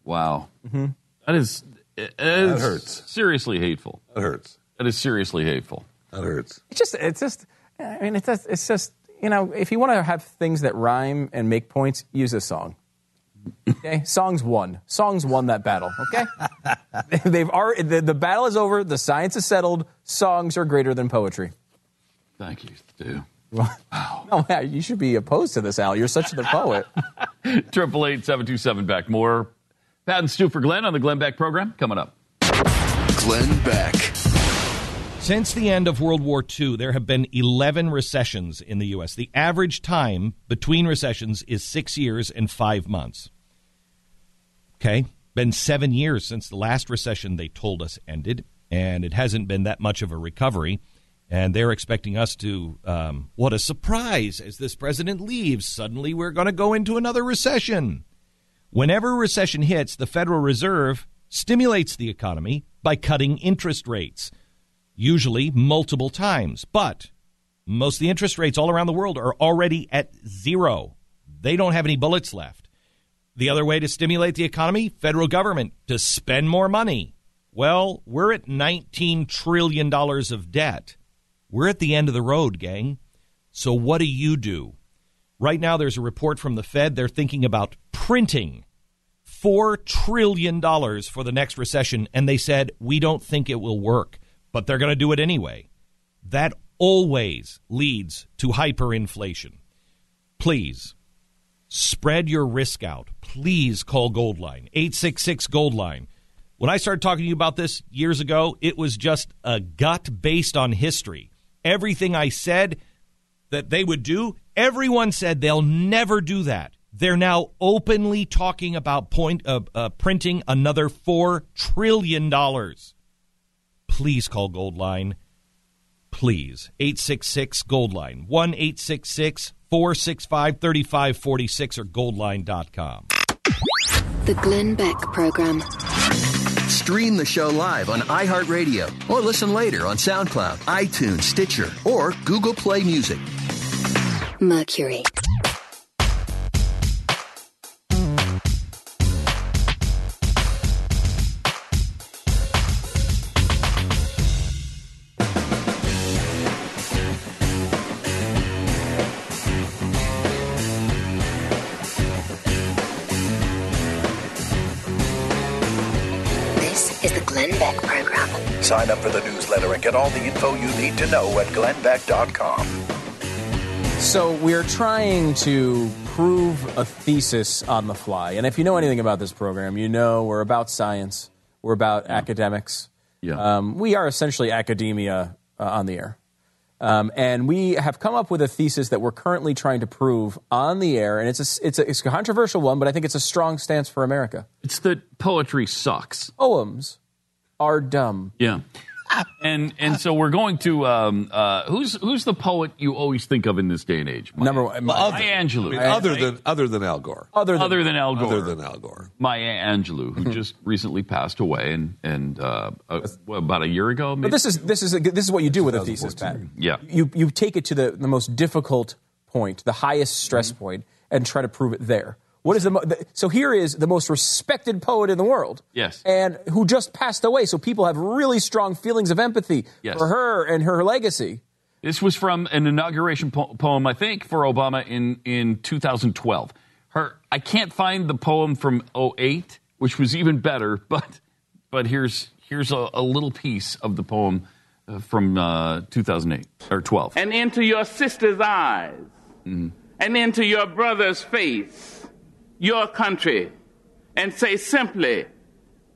Wow. Mm-hmm. That is, it is that hurts. Seriously hateful. That hurts. That is seriously hateful. That hurts. It's just, it's just, I mean, it's just, it's just, you know, if you want to have things that rhyme and make points, use a song. Okay, songs won. Songs won that battle. Okay, they've already the, the battle is over. The science is settled. Songs are greater than poetry. Thank you, Stu. Wow. No, you should be opposed to this, Al. You're such the poet. Triple eight seven two seven back. More Pat and Stu for Glenn on the Glenn Beck program coming up. Glenn Beck. Since the end of World War II, there have been 11 recessions in the U.S. The average time between recessions is six years and five months. Okay? Been seven years since the last recession they told us ended, and it hasn't been that much of a recovery. And they're expecting us to, um, what a surprise, as this president leaves, suddenly we're going to go into another recession. Whenever recession hits, the Federal Reserve stimulates the economy by cutting interest rates, usually multiple times. But most of the interest rates all around the world are already at zero. They don't have any bullets left. The other way to stimulate the economy, federal government to spend more money. Well, we're at $19 trillion of debt. We're at the end of the road, gang. So what do you do? Right now, there's a report from the Fed. They're thinking about printing $4 trillion for the next recession, and they said, we don't think it will work, but they're going to do it anyway. That always leads to hyperinflation. Please spread your risk out. Please call Goldline, 866 Goldline. When I started talking to you about this years ago, it was just a gut based on history. Everything I said that they would do, Everyone said they'll never do that. They're now openly talking about point uh, uh, printing another four trillion dollars. Please call Goldline. Please, 866 Goldline, 1 866 465 3546 or goldline.com. The Glenn Beck Program. Stream the show live on iHeartRadio or listen later on SoundCloud, iTunes, Stitcher, or Google Play Music. Mercury. Sign up for the newsletter and get all the info you need to know at glennbeck.com. So we're trying to prove a thesis on the fly. And if you know anything about this program, you know we're about science, we're about academics. Yeah. Um, we are essentially academia uh, on the air. Um, and we have come up with a thesis that we're currently trying to prove on the air, and it's a, it's a, it's a controversial one, but I think it's a strong stance for America. It's that poetry sucks. Poems are dumb. Yeah. And and so we're going to um, uh, who's who's the poet you always think of in this day and age? Number one, Maya Angelou. I mean, other than other than Al Gore. Other than, other than Al Gore. Other than Al Gore. Maya Angelou, who just recently passed away, and and uh, uh, what, about a year ago. Maybe? But this is this is a, this is what you do with a thesis, Pat. Yeah. You you take it to the, the most difficult point, the highest stress point, and try to prove it there. What is the, mo- the so here is the most respected poet in the world. Yes. And who just passed away, so people have really strong feelings of empathy Yes. for her and her legacy. This was from an inauguration po- poem, I think, for Obama in, in 2012. Her, I can't find the poem from 08, which was even better, but but here's here's a, a little piece of the poem uh, from uh, 2008 or 12. and into your sister's eyes, and into your brother's face, your country, and say simply,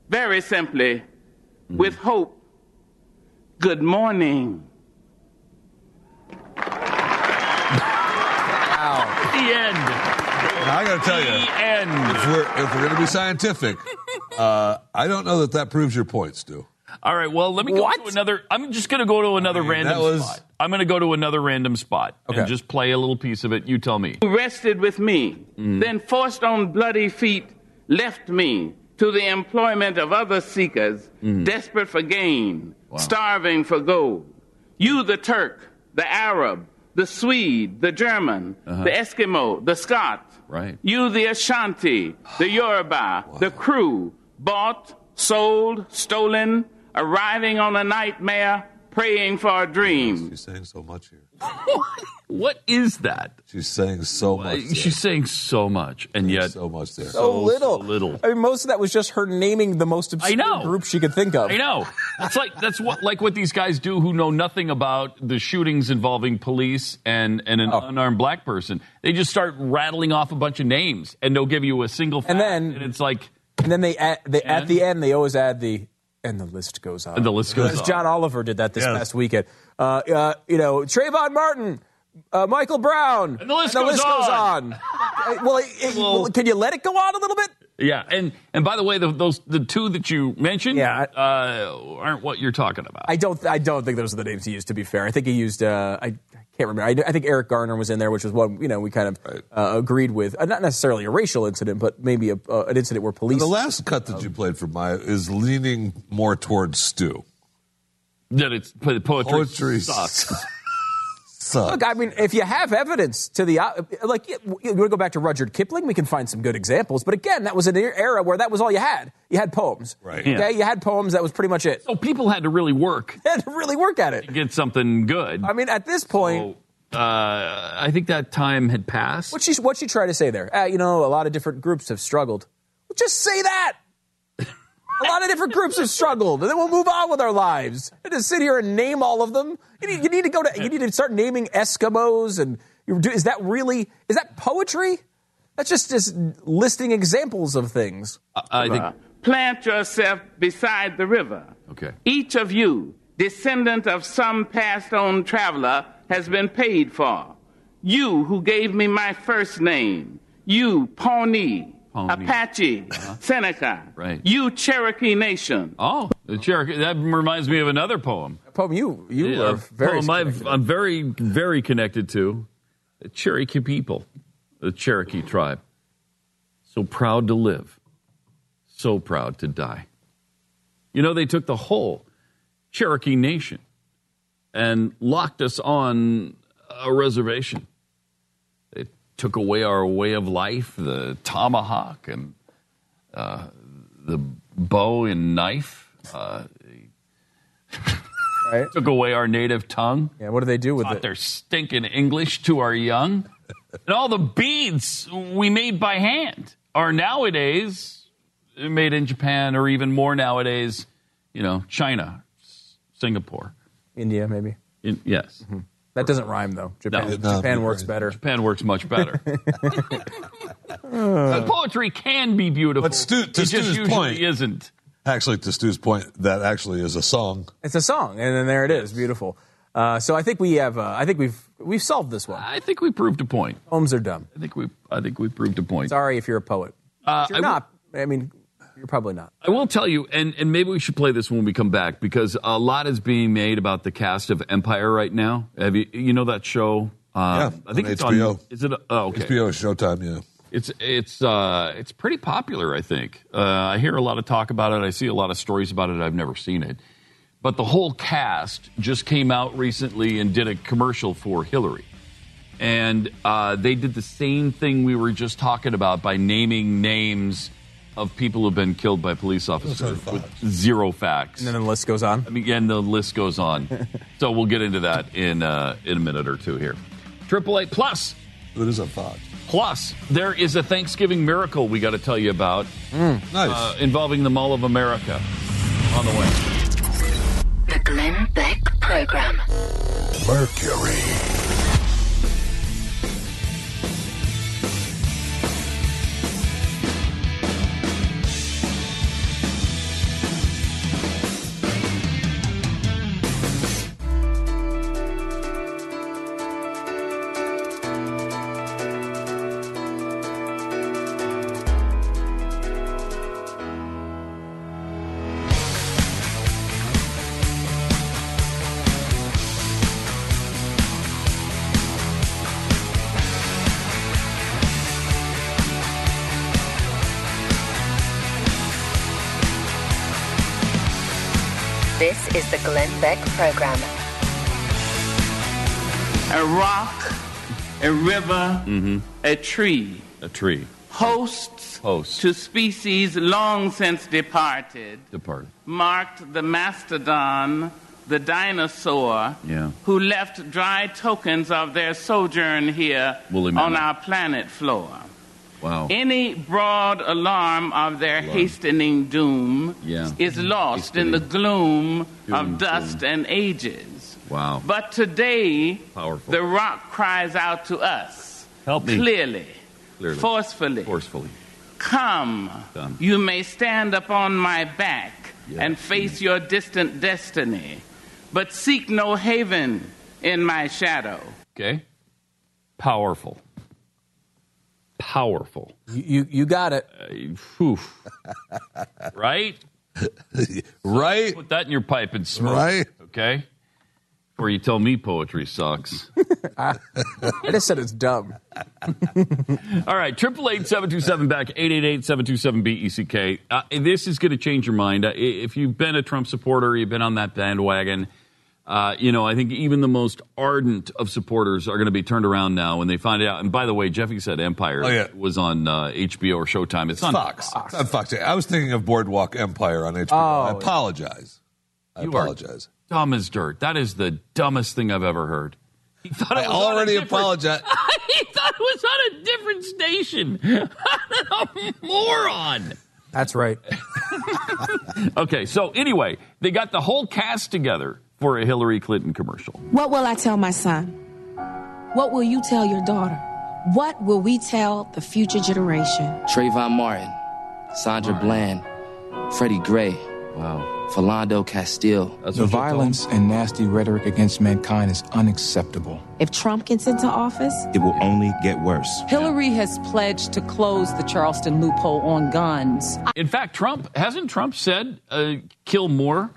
very simply, with hope, good morning. The end. Now, I got to tell you, The end. if we're if we're going to be scientific, uh, I don't know that that proves your point, Stu. All right, well, let me go to another. I'm just going to go to another mean, random was- spot. I'm going to go to another random spot Okay. and just play a little piece of it. You tell me. who rested with me, then forced on bloody feet, left me to the employment of other seekers, desperate for gain, starving for gold. You, the Turk, the Arab, the Swede, the German, Uh-huh. the Eskimo, the Scot, Right. you, the Ashanti, the Yoruba, the Kru, bought, sold, stolen, arriving on a nightmare, praying for a dream. She's saying so much here. What is that? She's saying so much. there. She's saying so much, and yet so much there. So, little. little. I mean, most of that was just her naming the most obscure know. group she could think of. I know. It's like that's what like what these guys do who know nothing about the shootings involving police and and an oh. unarmed black person. They just start rattling off a bunch of names and they'll give you a single fact, And then- and it's like And then they, add, they at the end they always add the and the list goes on. And the list goes on. John Oliver did that this Yes. past weekend. Uh, uh, you know, Trayvon Martin, uh, Michael Brown, And the list goes on. Uh, well, it- it- well, can you let it go on a little bit? yeah. And and by the way, the, those the two that you mentioned Yeah, uh, aren't what you're talking about. I don't. I don't think those are the names he used. To be fair, I think he used. Uh, I, I can't remember. I, I think Eric Garner was in there, which was one you know we kind of uh, agreed with. Uh, not necessarily a racial incident, but maybe a, uh, an incident where police. The last cut that you played for Maya is leaning more towards Stu. that it's po- poetry, Poetry sucks. Sucks. Look, I mean, if you have evidence to the like, you want to go back to Rudyard Kipling, we can find some good examples. But again, that was an era where that was all you had. You had poems, Right. Yeah. Okay, you had poems. That was pretty much it. so people had to really work You had to really work at it. to get something good. I mean, at this point, So, uh, I think that time had passed. what she what she tried to say there? Uh, you know, a lot of different groups have struggled. Well, just say that. A lot of different groups have struggled, and then we'll move on with our lives. And just sit here and name all of them. You need, you need to go to. You need to start naming Eskimos, and do, is that really is that poetry? That's just just listing examples of things. Uh, I think. Uh-huh. Plant yourself beside the river. Okay. Each of you, descendant of some passed on traveler, has been paid for. You who gave me my first name, you Pawnee, Pawnee. Apache, uh-huh. Seneca, Right. you Cherokee Nation. Oh, the Cherokee. That reminds me of another poem. Poem, you you Yeah, are a very. poem I've, I'm very, very connected to the Cherokee people, the Cherokee tribe. So proud to live, so proud to die. You know, they took the whole Cherokee nation and locked us on a reservation. Took away our way of life, the tomahawk and uh, the bow and knife. Uh, Right. took away our native tongue. Yeah, what do they do with it? their stinking English to our young. and all the beads we made by hand are nowadays made in Japan or even more nowadays you know, China, Singapore, India, maybe. In, yes. Mm-hmm. That doesn't rhyme though. Japan, No. Japan works better. Japan works much better. Uh, poetry can be beautiful. But Stu, to it just Stu's usually point, isn't. Actually, to Stu's point, that actually is a song. It's a song, and then there it is, beautiful. Uh, so I think we have. Uh, I think we've we've solved this one. I think we proved a point. Poems are dumb. I think we. I think we proved a point. Sorry if you're a poet. Uh, If you're I not. I mean, you're probably not. I will tell you, and, and maybe we should play this when we come back because a lot is being made about the cast of Empire right now. Have you you know that show? Uh, Yeah, I think on it's HBO. on. Is it? Oh, okay. HBO Showtime, yeah. It's it's uh, it's pretty popular. I think uh, I hear a lot of talk about it. I see a lot of stories about it. I've never seen it, but the whole cast just came out recently and did a commercial for Hillary, and uh, they did the same thing we were just talking about by naming names of people who've been killed by police officers with zero facts. And then the list goes on. I mean, again, the list goes on. so we'll get into that in uh, in a minute or two here. Triple Eight Plus. It is a Fox. Plus, there is a Thanksgiving miracle we got to tell you about. Nice. Uh, involving the Mall of America. On the way. The Glenn Beck Program. Mercury. Program. A rock, a river, Mm-hmm. a tree. A tree. Hosts Host. to species long since departed Departed. marked the mastodon, the dinosaur, Yeah. who left dry tokens of their sojourn here Woolly on mammoth. our planet floor. Wow. Any broad alarm of their Alarm. hastening doom Yeah. is lost in the gloom Doom, of dust and ages. Wow. But today, Powerful. the rock cries out to us Help me. clearly, Clearly. forcefully. Forcefully. Come, Come. you may stand upon my back Yeah. and face your distant destiny, but seek no haven in my shadow. Okay. Powerful. Powerful. You you, you got it. Uh, whew. right? right? Put that in your pipe and smoke. Right. Okay? Or you tell me poetry sucks. I just said it's dumb. All right, triple eight seven two seven back eight eight eight seven two seven B E C K. Uh, This is going to change your mind. Uh, If you've been a Trump supporter, you've been on that bandwagon. Uh, you know, I think even the most ardent of supporters are going to be turned around now when they find out. And by the way, Jeffy said Empire Oh, yeah. was on uh, HBO or Showtime. It's, It's on Fox. It's on Fox. I was thinking of Boardwalk Empire on HBO. I Oh. apologize. I You are apologize. Dumb as dirt. That is the dumbest thing I've ever heard. He thought I it was already different- apologize. he thought it was on a different station. a moron. That's right. Okay, so anyway, they got the whole cast together for a Hillary Clinton commercial. What will I tell my son? What will you tell your daughter? What will we tell the future generation? Trayvon Martin, Sandra Bland, Freddie Gray, wow. Philando Castile. the violence and nasty rhetoric against mankind is unacceptable. If Trump gets into office, It will only get worse. Hillary has pledged to close the Charleston loophole on guns. In fact, Trump hasn't Trump said uh, kill more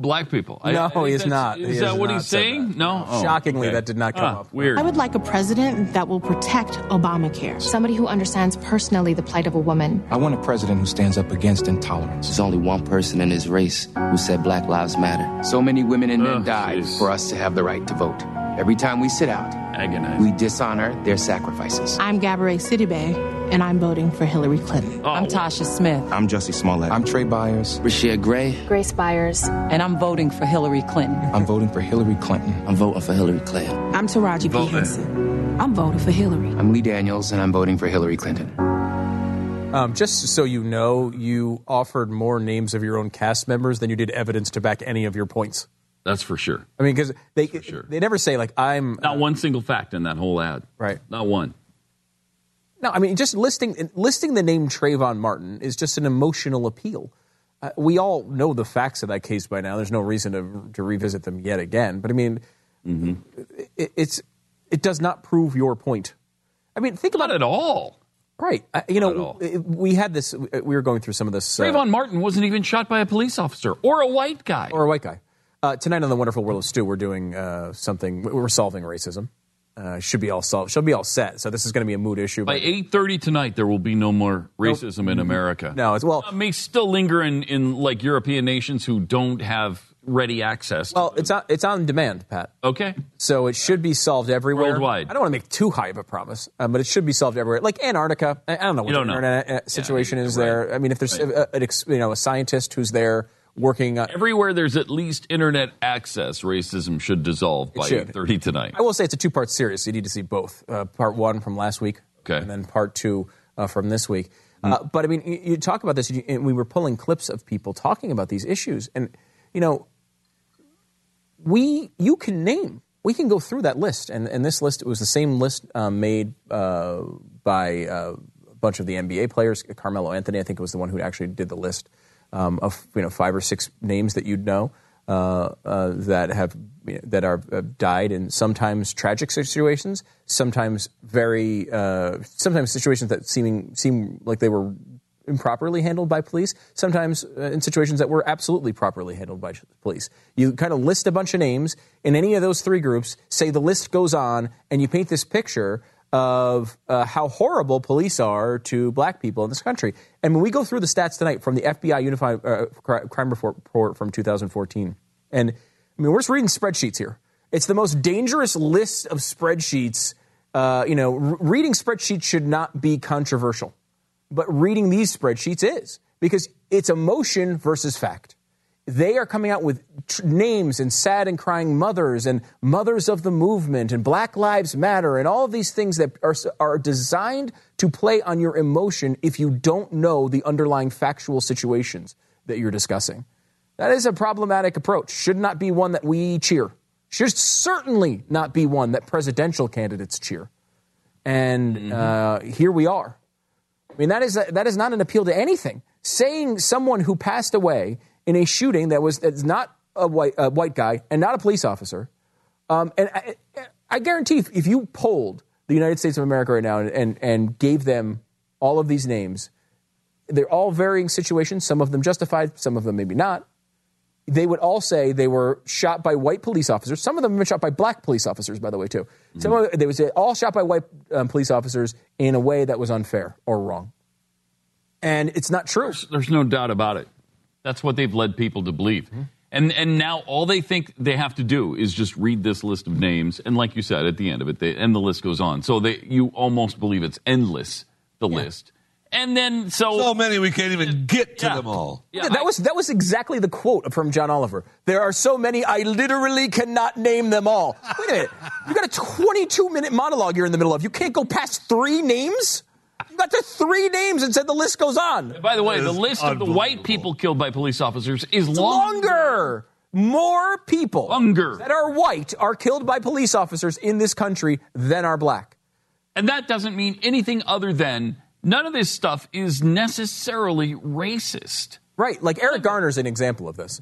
black people? I- No, I think he is not. Is He that what he's saying? that. No. Oh, Shockingly, okay. that did not come Ah, up. Weird. I would like a president that will protect Obamacare. Somebody who understands personally the plight of a woman. I want a president who stands up against intolerance. There's only one person in this race who said Black Lives Matter. So many women and men Ugh, died jeez. for us to have the right to vote. Every time we sit out, Agonizing. we dishonor their sacrifices. I'm Gabourey Sidibe, and I'm voting for Hillary Clinton. Oh. I'm Tasha Smith, I'm Jussie Smollett. I'm Trai Byers. Rashia Gray, Grace Byers. and I'm voting for Hillary Clinton. I'm voting for Hillary Clinton. I'm voting for Hillary Clinton. I'm Taraji P. Vote. Henson. I'm voting for Hillary. I'm Lee Daniels, and I'm voting for Hillary Clinton. I'm voting for Hillary. I'm voting for Hillary Clinton. Um, just so you know, you offered more names of your own cast members than you did evidence to back any of your points. That's for sure. I mean, because they they never say like I'm Not one single fact in that whole ad. Right. Not one. No, I mean just listing listing the name Trayvon Martin is just an emotional appeal. Uh, we all know the facts of that case by now. There's no reason to to revisit them yet again. But I mean, it, it's it does not prove your point. I mean, think about it at all. Right. Uh, you know, we had this. We were going through some of this. uh, Trayvon Martin wasn't even shot by a police officer or a white guy. or a white guy. Uh, tonight on the Wonderful World of Stu, we're doing uh, something. We're solving racism. Uh, should be all solved. Should be all set. So this is going to be a mood issue. By eight thirty tonight, there will be no more racism in America. No, it's well. It may still linger in, in like European nations who don't have ready access. Well, it's on it's on demand, Pat. Okay. So it should be solved everywhere. Worldwide. I don't want to make too high of a promise, um, but it should be solved everywhere. Like Antarctica, I I don't know what You the know. internet uh, situation is there. I mean, if there's a, an ex- you know a scientist who's there working, uh, Everywhere there's at least internet access, racism should dissolve by should. eight thirty tonight. I will say it's a two part series. You need to see both. Uh, part one from last week, Okay. and then part two uh, from this week. Uh, but I mean, you, you talk about this, and, you, and we were pulling clips of people talking about these issues, and you know, we you can name. We can go through that list, and, and this list it was the same list um, made uh, by uh, a bunch of the NBA players. Carmelo Anthony, I think, was the one who actually did the list um, of you know five or six names that you'd know uh, uh, that have you know, that are uh, died in sometimes tragic situations, sometimes very uh, sometimes situations that seeming seem like they were improperly handled by police, sometimes uh, in situations that were absolutely properly handled by police. You kind of list a bunch of names in any of those three groups, say the list goes on, and you paint this picture of uh, how horrible police are to black people in this country. And when we go through the stats tonight from the FBI Unified uh, Cri- Crime Report from 2014, and I mean, we're just reading spreadsheets here. It's the most dangerous list of spreadsheets. Uh, you know, reading spreadsheets should not be controversial but reading these spreadsheets is because it's emotion versus fact. They are coming out with tr- names and sad and crying mothers and mothers of the movement and Black Lives Matter and all of these things that are, are designed to play on your emotion if you don't know the underlying factual situations that you're discussing. That is a problematic approach. Should not be one that we cheer. Should certainly not be one that presidential candidates cheer. And uh, here we are. I mean, that is, that is not an appeal to anything. Saying someone who passed away in a shooting that was that's not a white, a white guy and not a police officer, um, and I, I guarantee if, if you polled the United States of America right now and, and, and gave them all of these names, they're all varying situations, some of them justified, some of them maybe not. They would all say they were shot by white police officers. Some of them have been shot by black police officers, by the way, too. Some of they would say all shot by white um, police officers in a way that was unfair or wrong. And it's not true. There's no doubt about it. That's what they've led people to believe. Mm-hmm. And and now all they think they have to do is just read this list of names, and like you said, at the end of it, they, and the list goes on. So they you almost believe it's endless the list, and then so so many we can't even get to them all. Yeah, that was that was exactly the quote from John Oliver. There are so many, I literally cannot name them all. Wait a minute, you got a 22 minute monologue you're in the middle of. You can't go past three names. You got to three names and said the list goes on. By the way, the list of the white people killed by police officers is It's long- longer. More people Longer. that are white are killed by police officers in this country than are black. And that doesn't mean anything other than none of this stuff is necessarily racist. Right. Like Eric Garner's an example of this.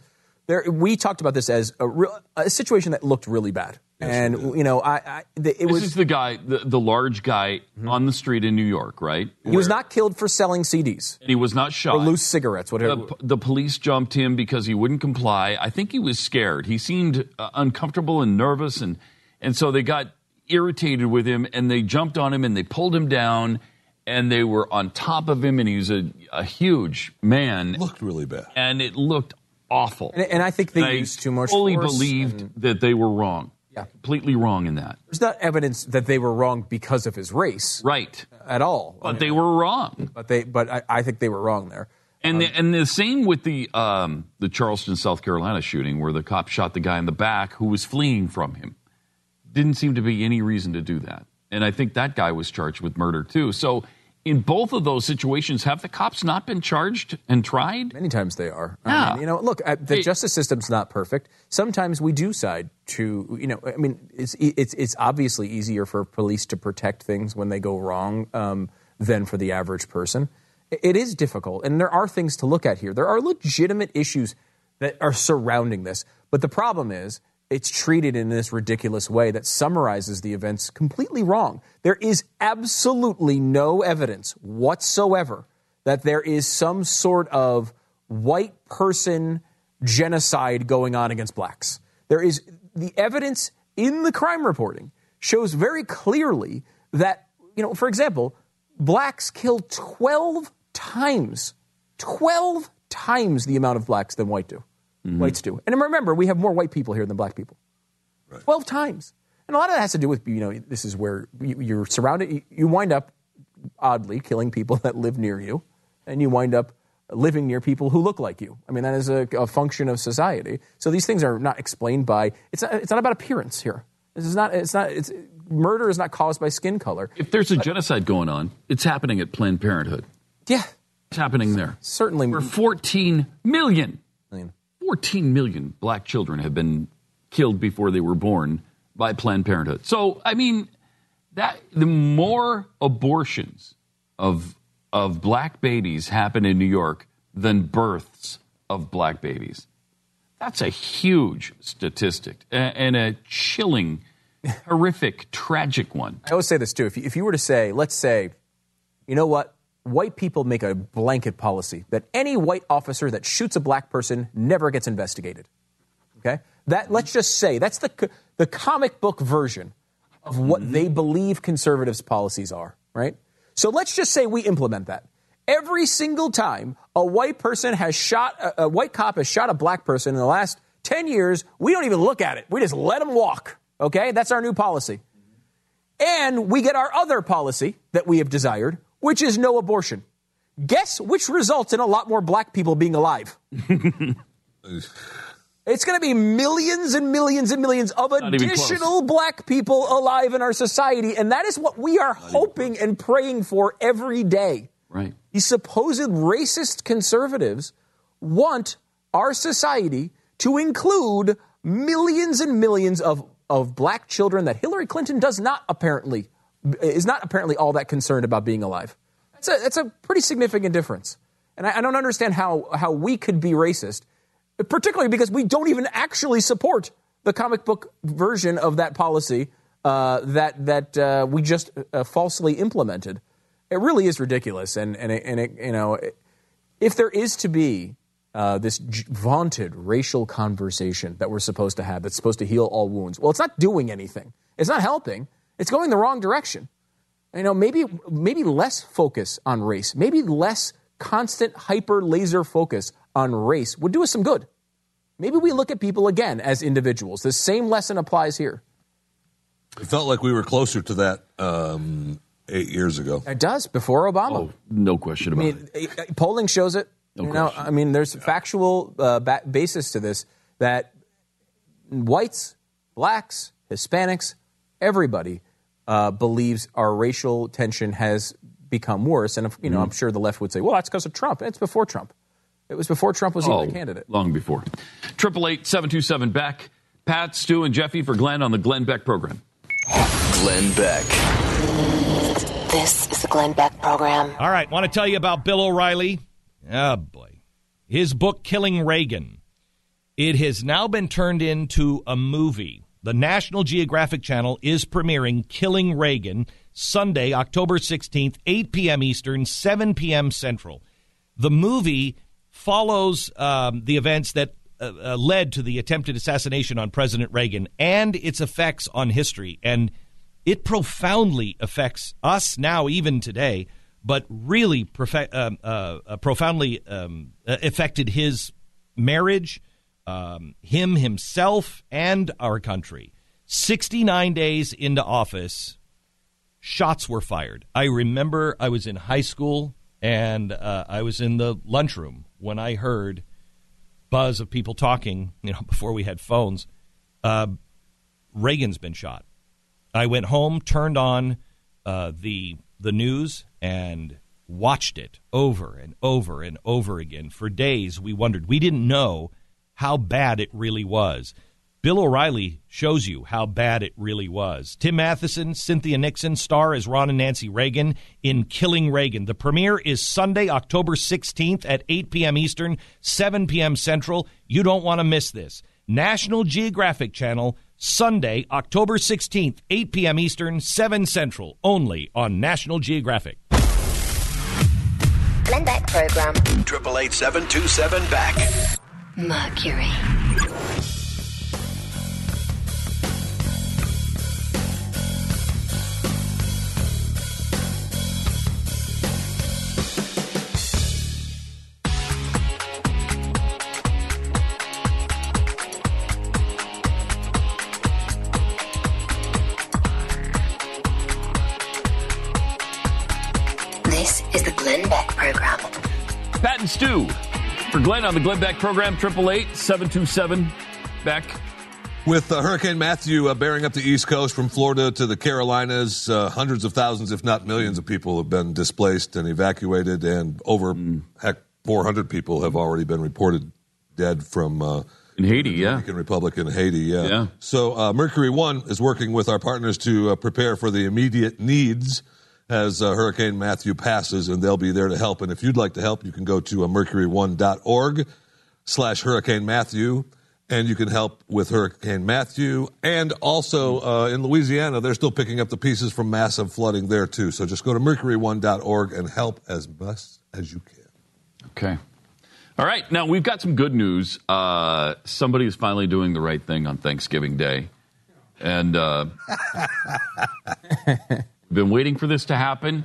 There, we talked about this as a, real, a situation that looked really bad. And, you know, I, I the, it this was. is the guy, the, the large guy on the street in New York, right? He was not killed for selling CDs. And he was not shot. Or loose cigarettes, whatever. The, the police jumped him because he wouldn't comply. I think he was scared. He seemed uh, uncomfortable and nervous, and and so they got irritated with him, and they jumped on him and they pulled him down, and they were on top of him, and he was a, a huge man. Looked really bad, and it looked awful. And, and I think they I used too much fully believed and- that they were wrong. Yeah. completely wrong in that. There's not evidence that they were wrong because of his race. Right. At all. But they were wrong. But they, but I, I think they were wrong there. And the, and the same with the um, the Charleston, South Carolina shooting, where the cop shot the guy in the back who was fleeing from him. Didn't seem to be any reason to do that, and I think that guy was charged with murder too. So in both of those situations, have the cops not been charged and tried? Many times they are. Yeah. I mean, you know, look, uh, the justice system's not perfect. Sometimes we do side to, you know, I mean, it's it's it's obviously easier for police to protect things when they go wrong um, than for the average person. It is difficult, and there are things to look at here. There are legitimate issues that are surrounding this, but the problem is it's treated in this ridiculous way that summarizes the events completely wrong. There is absolutely no evidence whatsoever that there is some sort of white person genocide going on against blacks. There is the evidence in the crime reporting shows very clearly that, you know, for example, blacks kill 12 times, 12 times the amount of blacks than white do. Mm-hmm. Whites do. And remember, we have more white people here than black people. 12 times. And a lot of that has to do with, you know, this is where you- you're surrounded, you- wind up, oddly, killing people that live near you, and you wind up living near people who look like you. I mean, that is a, a function of society. So these things are not explained by, it's not, it's not about appearance here. This is not, it's not, it's, murder is not caused by skin color. If there's a genocide going on, it's happening at Planned Parenthood. Yeah. It's happening there. Certainly. Where 14 million, Million. 14 million black children have been killed before they were born by Planned Parenthood. So, I mean, that the more abortions of of black babies happen in New York than births of black babies. That's a huge statistic and a chilling, horrific, tragic one. I always say this too. If you, if you were to say, let's say, you know what, white people make a blanket policy that any white officer that shoots a black person never gets investigated. Okay, that let's just say that's the the comic book version of what mm-hmm. they believe conservatives' policies are. Right. So let's just say we implement that. Every single time a white person has shot a, a white cop has shot a black person in the last ten years, we don't even look at it. We just let them walk. Okay, that's our new policy. And we get our other policy that we have desired, which is no abortion. Guess which results in a lot more black people being alive? It's going to be millions and millions and millions of Not additional black people alive in our society. And that is what we are hoping and praying for every day. Right. These supposed racist conservatives want our society to include millions and millions of, of black children that Hillary Clinton does not apparently is not apparently all that concerned about being alive. That's a, that's a pretty significant difference. And I, I don't understand how, how we could be racist, particularly because we don't even actually support the comic book version of that policy uh, that, that uh, we just uh, falsely implemented. It really is ridiculous. And, and, it, and it, you know, if there is to be uh, this j- vaunted racial conversation that we're supposed to have that's supposed to heal all wounds, well, it's not doing anything. It's not helping. It's going the wrong direction. You know, maybe maybe less focus on race, maybe less constant hyper laser focus on race would do us some good. Maybe we look at people again as individuals. The same lesson applies here. It felt like we were closer to that um, eight years ago. It does before Obama. Oh, no question I about mean, it. polling shows it. No you know, question. I mean, there's factual uh, ba- basis to this that whites, blacks, Hispanics, everybody uh, believes our racial tension has become worse. And if, you know, Mhm. I'm sure the left would say, "Well, that's because of Trump." It's before Trump. It was before Trump was Oh, even a candidate. long before. Triple eight seven two seven Beck. Pat, Stu, and Jeffy for Glenn on the Glenn Beck program. Glenn Beck. This is the Glenn Beck Program. All right, want to tell you about Bill O'Reilly? Oh, boy. His book, Killing Reagan. It has now been turned into a movie. The National Geographic Channel is premiering Killing Reagan Sunday, October 16th, 8 p.m. Eastern, 7 p.m. Central. The movie follows um, the events that uh, uh, led to the attempted assassination on President Reagan and its effects on history. And it profoundly affects us now, even today, but really um, uh, uh, profoundly um, uh, affected his marriage, um, him himself, and our country. 69 days into office, shots were fired. I remember I was in high school and uh, I was in the lunchroom when I heard buzz of people talking, you know, before we had phones. Uh, Reagan's been shot. I went home, turned on uh, the the news and watched it over and over and over again. For days, we wondered. We didn't know how bad it really was. Bill O'Reilly shows you how bad it really was. Tim Matheson, Cynthia Nixon star as Ron and Nancy Reagan in Killing Reagan. The premiere is Sunday, October 16th at 8 p.m. Eastern, 7 p.m. Central. You don't want to miss this. National Geographic Channel, Sunday, October 16th, 8 p.m. Eastern, 7 Central, only on National Geographic. Glenn Beck program. Triple eight seven two seven back. Mercury. Glenn on the Glenn Beck program, 888 727 Beck. With uh, Hurricane Matthew uh, bearing up the East Coast from Florida to the Carolinas, uh, hundreds of thousands, if not millions, of people have been displaced and evacuated, and over heck, 400 people have already been reported dead from uh, in Haiti. Yeah, Dominican Republic in Haiti. Yeah. Yeah. So uh, Mercury One is working with our partners to uh, prepare for the immediate needs as uh, Hurricane Matthew passes, and they'll be there to help. And if you'd like to help, you can go to uh, mercury1.org slash Hurricane Matthew, and you can help with Hurricane Matthew. And also uh, in Louisiana, they're still picking up the pieces from massive flooding there, too. So just go to mercury1.org and help as best as you can. Okay. All right. Now we've got some good news. Uh, somebody is finally doing the right thing on Thanksgiving Day, and uh, been waiting for this to happen.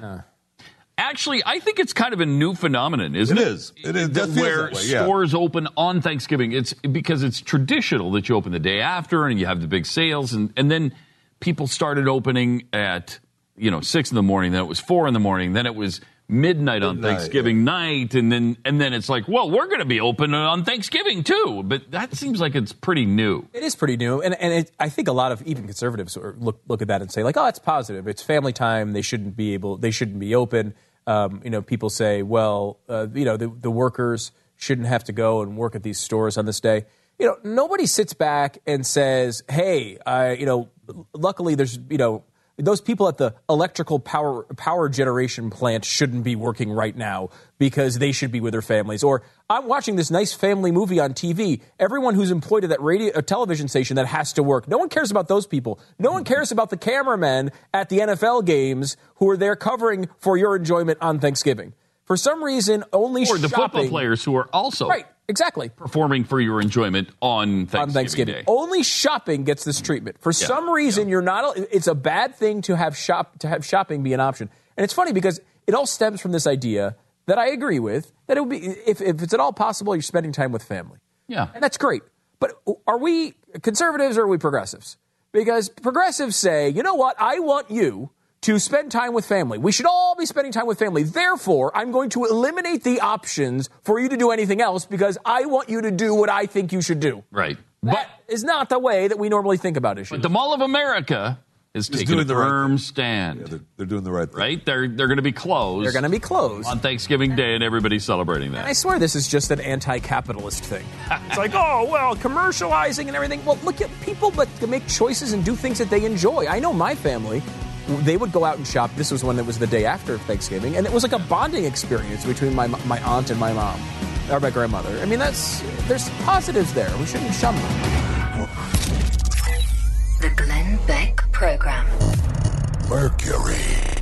Actually, I think it's kind of a new phenomenon, isn't It it? is. It is. That That where that way, yeah. stores open on Thanksgiving. It's because it's traditional that you open the day after and you have the big sales, and and then people started opening at you know six in the morning. Then it was four in the morning. Then it was midnight on Midnight, Thanksgiving night, and then and then it's like, well, we're going to be open on Thanksgiving too. But that seems like it's pretty new. It is pretty new, and and it, I think a lot of even conservatives look look at that and say like, oh, it's positive. It's family time. They shouldn't be able. They shouldn't be open. Um, you know, people say, well, uh, you know, the, the workers shouldn't have to go and work at these stores on this day. You know, nobody sits back and says, hey, I, you know, luckily there's, you know. Those people at the electrical power power generation plant shouldn't be working right now because they should be with their families. Or I'm watching this nice family movie on TV. Everyone who's employed at that radio television station that has to work. No one cares about those people. No one cares about the cameramen at the NFL games who are there covering for your enjoyment on Thanksgiving. For some reason, only Or the football players who are also Right, exactly. performing for your enjoyment on Thanksgiving, on Thanksgiving. Day. Only shopping gets this treatment. For some reason, you're not. It's a bad thing to have shop to have shopping be an option. And it's funny because it all stems from this idea that I agree with that it would be if, if it's at all possible, you're spending time with family. Yeah. And that's great. But are we conservatives or are we progressives? Because progressives say, you know what, I want you to spend time with family. We should all be spending time with family. Therefore, I'm going to eliminate the options for you to do anything else because I want you to do what I think you should do. Right. but That is not the way that we normally think about issues. But the Mall of America is Just taking a doing the right firm stand. They're, they're doing the right thing. right? They're they're going to be closed. They're going to be closed. on Thanksgiving Day, and everybody's celebrating And that. I swear this is just an anti-capitalist thing. It's like, oh well, commercializing and everything. Well, look at people, but to make choices and do things that they enjoy. I know my family they would go out and shop. This was one that was the day after Thanksgiving, and it was like a bonding experience between my my aunt and my mom, or my grandmother. I mean, that's there's positives there. We shouldn't shun them. The Glenn Beck Program. Mercury.